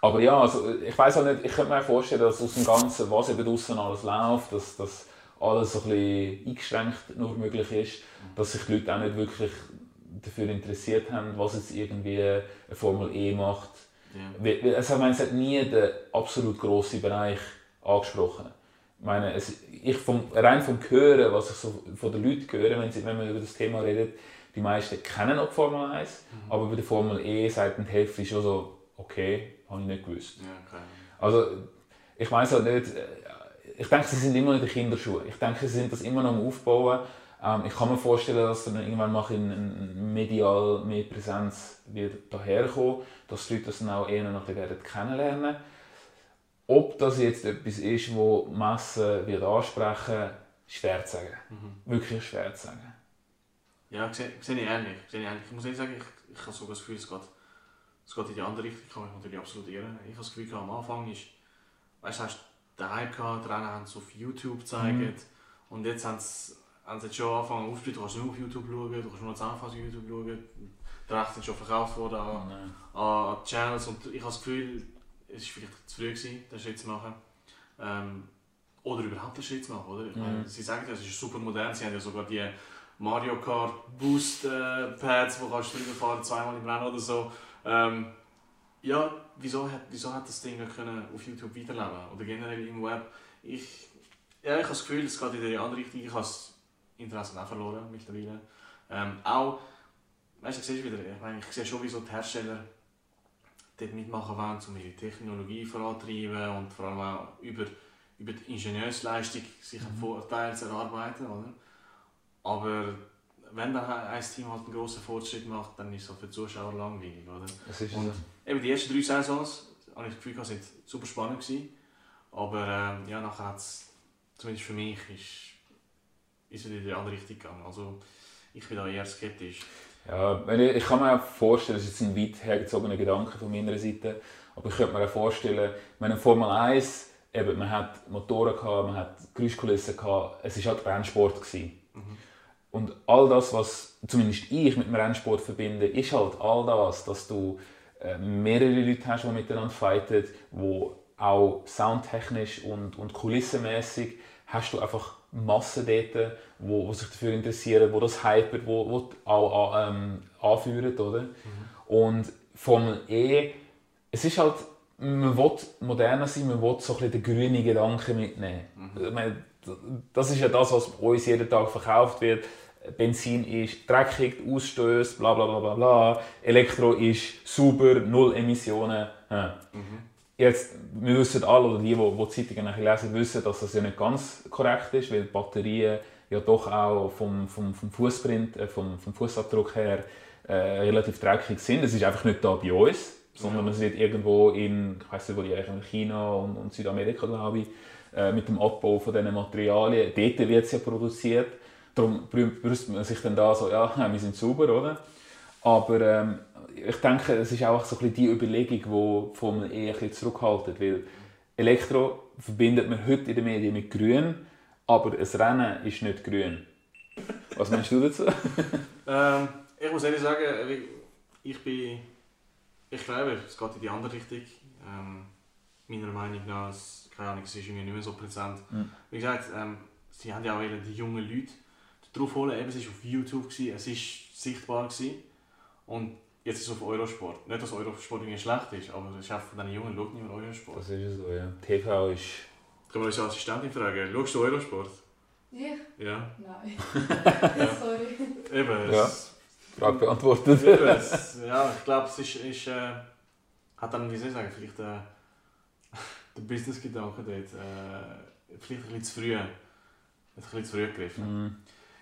aber ja, also ich weiß auch nicht, ich könnte mir vorstellen, dass aus dem Ganzen, was eben draußen alles läuft, dass, dass alles so ein bisschen eingeschränkt nur möglich ist, dass sich die Leute auch nicht wirklich dafür interessiert haben, was jetzt irgendwie eine Formel E macht. Ja. Es, ich meine, es hat nie den absolut grossen Bereich angesprochen. Ich meine, es, ich vom, rein vom Hören, was ich so von den Leuten höre, wenn, sie, wenn man über das Thema redet, die meisten kennen auch die Formel 1, aber bei der Formel E sagt die Hälfte schon so, okay, habe ich nicht gewusst. Ja, okay. Also, ich weiß halt nicht, äh, ich denke, sie sind immer noch in den Kinderschuhen. Ich denke, sie sind das immer noch am Aufbauen. Ähm, ich kann mir vorstellen, dass dann irgendwann mal ein medial mehr Präsenz wird daherkommen, dass die Leute das dann auch eher noch werden kennenlernen Ob das jetzt etwas ist, wo die Masse wird ansprechen schwer zu sagen. Wirklich schwer zu sagen. Ja, sehe, ich ähnlich. Sehe ich ähnlich. Ich muss ehrlich sagen, ich, ich habe sogar das Gefühl, es geht, es geht in die andere Richtung. Ich kann mich natürlich absolut irren. Ich habe das Gefühl, am Anfang ist, weißt du, hast du den Hype gehabt, die Rennen haben es auf YouTube gezeigt. Und jetzt haben sie, haben sie jetzt schon angefangen aufzuspielen, du kannst nur auf YouTube schauen, du kannst nur die Zusammenfassung auf YouTube schauen. Die Rechte sind schon verkauft worden an, Nein. an Channels und ich habe das Gefühl, es war vielleicht zu früh, gewesen, den Schritt zu machen. Ähm, oder überhaupt den Schritt zu machen, oder? Mhm. Sie sagen ja, es ist super modern, sie haben ja sogar die Mario Kart Boost äh, Pads, wo kannst du drüber fahren, zweimal im Rennen oder so. Ähm, ja, wieso hat, wieso hat das Ding nicht können auf YouTube weiterleben oder generell im Web? Ich, ja, ich habe das Gefühl, es geht in die andere Richtung. Ich habe das Interesse auch verloren mittlerweile. Ähm, auch, weißt du, ich sehe wieder, ich, meine, ich sehe schon, wieso die Hersteller dort mitmachen wollen, um ihre Technologie vorantreiben und vor allem auch über, über die Ingenieursleistung sich einen Vorteil zu erarbeiten. Oder? Aber wenn dann ein Team halt einen grossen Fortschritt macht, dann ist es halt für die Zuschauer langweilig. Oder? Es ist Und eben die ersten drei Saisons, habe ich das Gefühl, sind super spannend gewesen. Aber ähm, ja, nachher hat es, zumindest für mich, ist, ist es in die andere Richtung gegangen. Also ich bin da eher skeptisch. Ja, ich, ich kann mir auch vorstellen, das ist jetzt ein weit hergezogener Gedanke von meiner Seite, aber ich könnte mir auch vorstellen, wenn eine Formel 1, eben, man hat Motoren gehabt, man hat Geräuschkulissen gehabt, es war halt Rennsport. Gewesen. Und all das, was zumindest ich mit dem Rennsport verbinde, ist halt all das, dass du äh, mehrere Leute hast, die miteinander fighten, wo auch soundtechnisch und, und kulissenmäßig hast du einfach Massen dort, wo, wo sich dafür interessieren, wo das hypen, wo, wo auch ähm, anführen, oder? Und Formel E, es ist halt man will moderner sein, man will so ein bisschen den grünen Gedanken mitnehmen. Mhm. Ich meine, das ist ja das, was uns jeden Tag verkauft wird. Benzin ist dreckig, ausstößt, bla bla bla bla bla. Elektro ist sauber, null Emissionen. Ja. Mhm. Jetzt, wir wissen alle, oder die, die, die Zeitungen lesen, wissen, dass das ja nicht ganz korrekt ist, weil die Batterien ja doch auch vom, vom, vom Fußprint, äh, vom, vom Fußabdruck her äh, relativ dreckig sind. Es ist einfach nicht da bei uns, sondern Ja. es wird irgendwo in, ich weiß nicht, wo die in China und, und Südamerika, glaube ich, äh, mit dem Abbau von diesen Materialien. Dort wird es ja produziert. Darum brüstet man sich dann da so, ja, wir sind sauber, oder? Aber ähm, ich denke, es ist auch so ein bisschen die Überlegung, die von mir eher zurückhaltet. Weil Elektro verbindet man heute in den Medien mit Grün, aber ein Rennen ist nicht grün. Was meinst du dazu? Ähm, ich muss ehrlich sagen, ich- bin. Ich glaube, es geht in die andere Richtung. Ähm, meiner Meinung nach, es, keine Ahnung, es ist irgendwie nicht mehr so präsent. Mhm. Wie gesagt, ähm, sie haben ja auch die jungen Leute drauf holen. Eben, es war auf YouTube, gewesen, es war sichtbar. Gewesen. Und jetzt ist es auf Eurosport. Nicht, dass Eurosport irgendwie schlecht ist, aber es ist einfach von diesen Jungen, schaut nicht mehr Eurosport. Das ist so, ja. TV ist... Können wir unsere Assistentin fragen, schaust du Eurosport? Ich? Ja. Nein. Sorry. Eben, Ja. es, Frage beantwortet. Eben, es, ja, ich glaube, es ist, ist äh, hat dann, wie soll ich sagen, vielleicht äh, der Business-Gedanke dort äh, vielleicht ein bisschen zu früh, ein bisschen zu früh gegriffen. Mhm.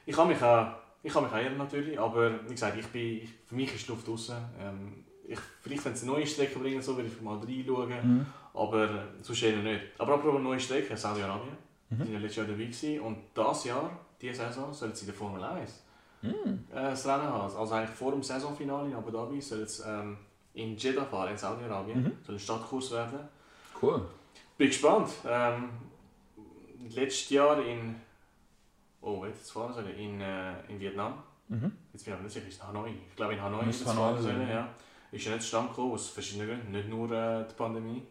Ich kann mich auch, ich kann mich auch irren natürlich, aber wie gesagt, ich bin, ich, für mich ist die Luft draußen. Ähm, ich, vielleicht, wenn sie eine neue Strecke bringen, so, würde ich mal reinschauen, Mhm. aber sonst eher nicht. Aber apropos neue Strecke, Saudi-Arabien, Mhm. waren ja letztes Jahr dabei gewesen, und dieses Jahr, diese Saison, sollen sie in der Formel 1 Mhm. äh, das Rennen haben. Also eigentlich vor dem Saisonfinale in Abu Dhabi soll es ähm, in Jeddah fahren, in Saudi-Arabien. Mhm. Soll ein Stadtkurs werden. Cool. Bin gespannt. Ähm, letztes Jahr in. Oh, wo jetzt fahren sollen? In, äh, in Vietnam. Mhm. Jetzt bin ich aber nicht sicher, ist es Hanoi? Ich glaube in Hanoi ist es sollen, ja. Ist ja nicht zustande gekommen, aus verschiedenen Gründen. Nicht nur äh, die Pandemie.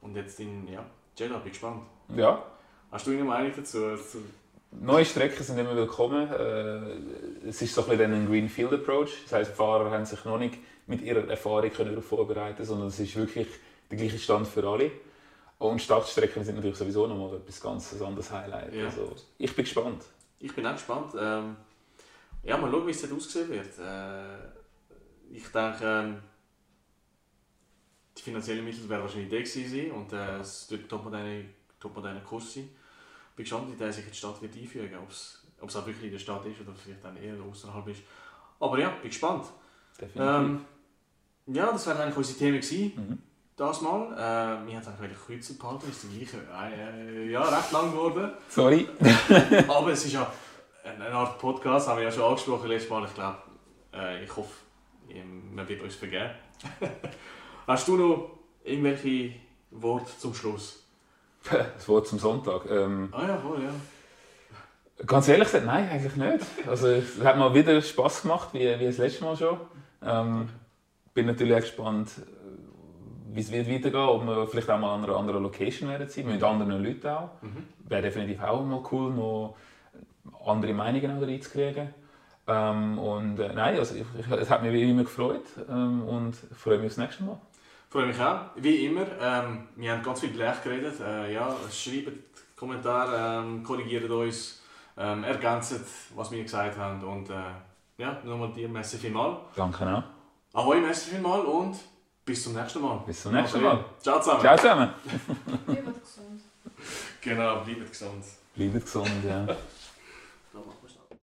Und jetzt in ja, Jeddah, bin gespannt. Ja, Hast du eine Meinung dazu? Zu- Neue Strecken sind immer willkommen. Äh, Es ist so ein bisschen ein Greenfield Approach. Das heisst, die Fahrer haben sich noch nicht mit ihrer Erfahrung können vorbereiten, sondern es ist wirklich der gleiche Stand für alle. Und Stadtstrecken sind natürlich sowieso nochmal etwas ganz anderes Highlight. Ja. Also, ich bin gespannt. Ich bin auch gespannt. Ähm, ja, mal schauen, wie es dort aussehen wird. Äh, ich denke, ähm, die finanziellen Mittel werden wahrscheinlich da gewesen sein und äh, es wird topmoderne, topmoderne Kurs sein. Bin gespannt, wie der sich in die Stadt wird einfügen wird. Ob es auch wirklich in der Stadt ist oder vielleicht dann eher außerhalb ist. Aber ja, bin gespannt. Definitiv. Ähm, ja, das wären eigentlich unsere Themen gewesen. Mhm. Das mal. Äh, wir haben es eigentlich kürzer behalten, ist die gleiche. Äh, ja, recht lang geworden. Sorry. Aber es ist ja eine Art Podcast, haben wir ja schon angesprochen letztes Mal. Ich glaube, äh, ich hoffe, ähm, man wird uns vergeben. Hast du noch irgendwelche Worte zum Schluss? Das Wort zum Sonntag. Ähm, Ah ja, voll, ja. Ganz ehrlich gesagt, nein, eigentlich nicht. Also, es hat mal wieder Spass gemacht, wie, wie das letzte Mal schon. Ähm, bin natürlich auch gespannt, äh, wie es wird weitergehen ob wir vielleicht auch mal an einer anderen Location werden sein, mit anderen Leuten auch. Mhm. Wäre definitiv auch mal cool, noch andere Meinungen auch reinzukriegen. Ähm, und äh, nein, also ich, ich, es hat mich wie immer gefreut ähm, und ich freue mich aufs nächste Mal. Freue mich auch. Wie immer, ähm, wir haben ganz viel gleich geredet. Äh, ja, schreibt Kommentare, ähm, korrigiert uns, ähm, ergänzt, was wir gesagt haben. Und äh, ja, nochmal dir, merci vielmal. Danke auch. Ahoi, merci vielmal und bis zum nächsten Mal. Bis zum nächsten Mal. Ciao zusammen. Ciao zusammen. Bleibt gesund. Genau, bleibt gesund. Bleibt gesund, ja.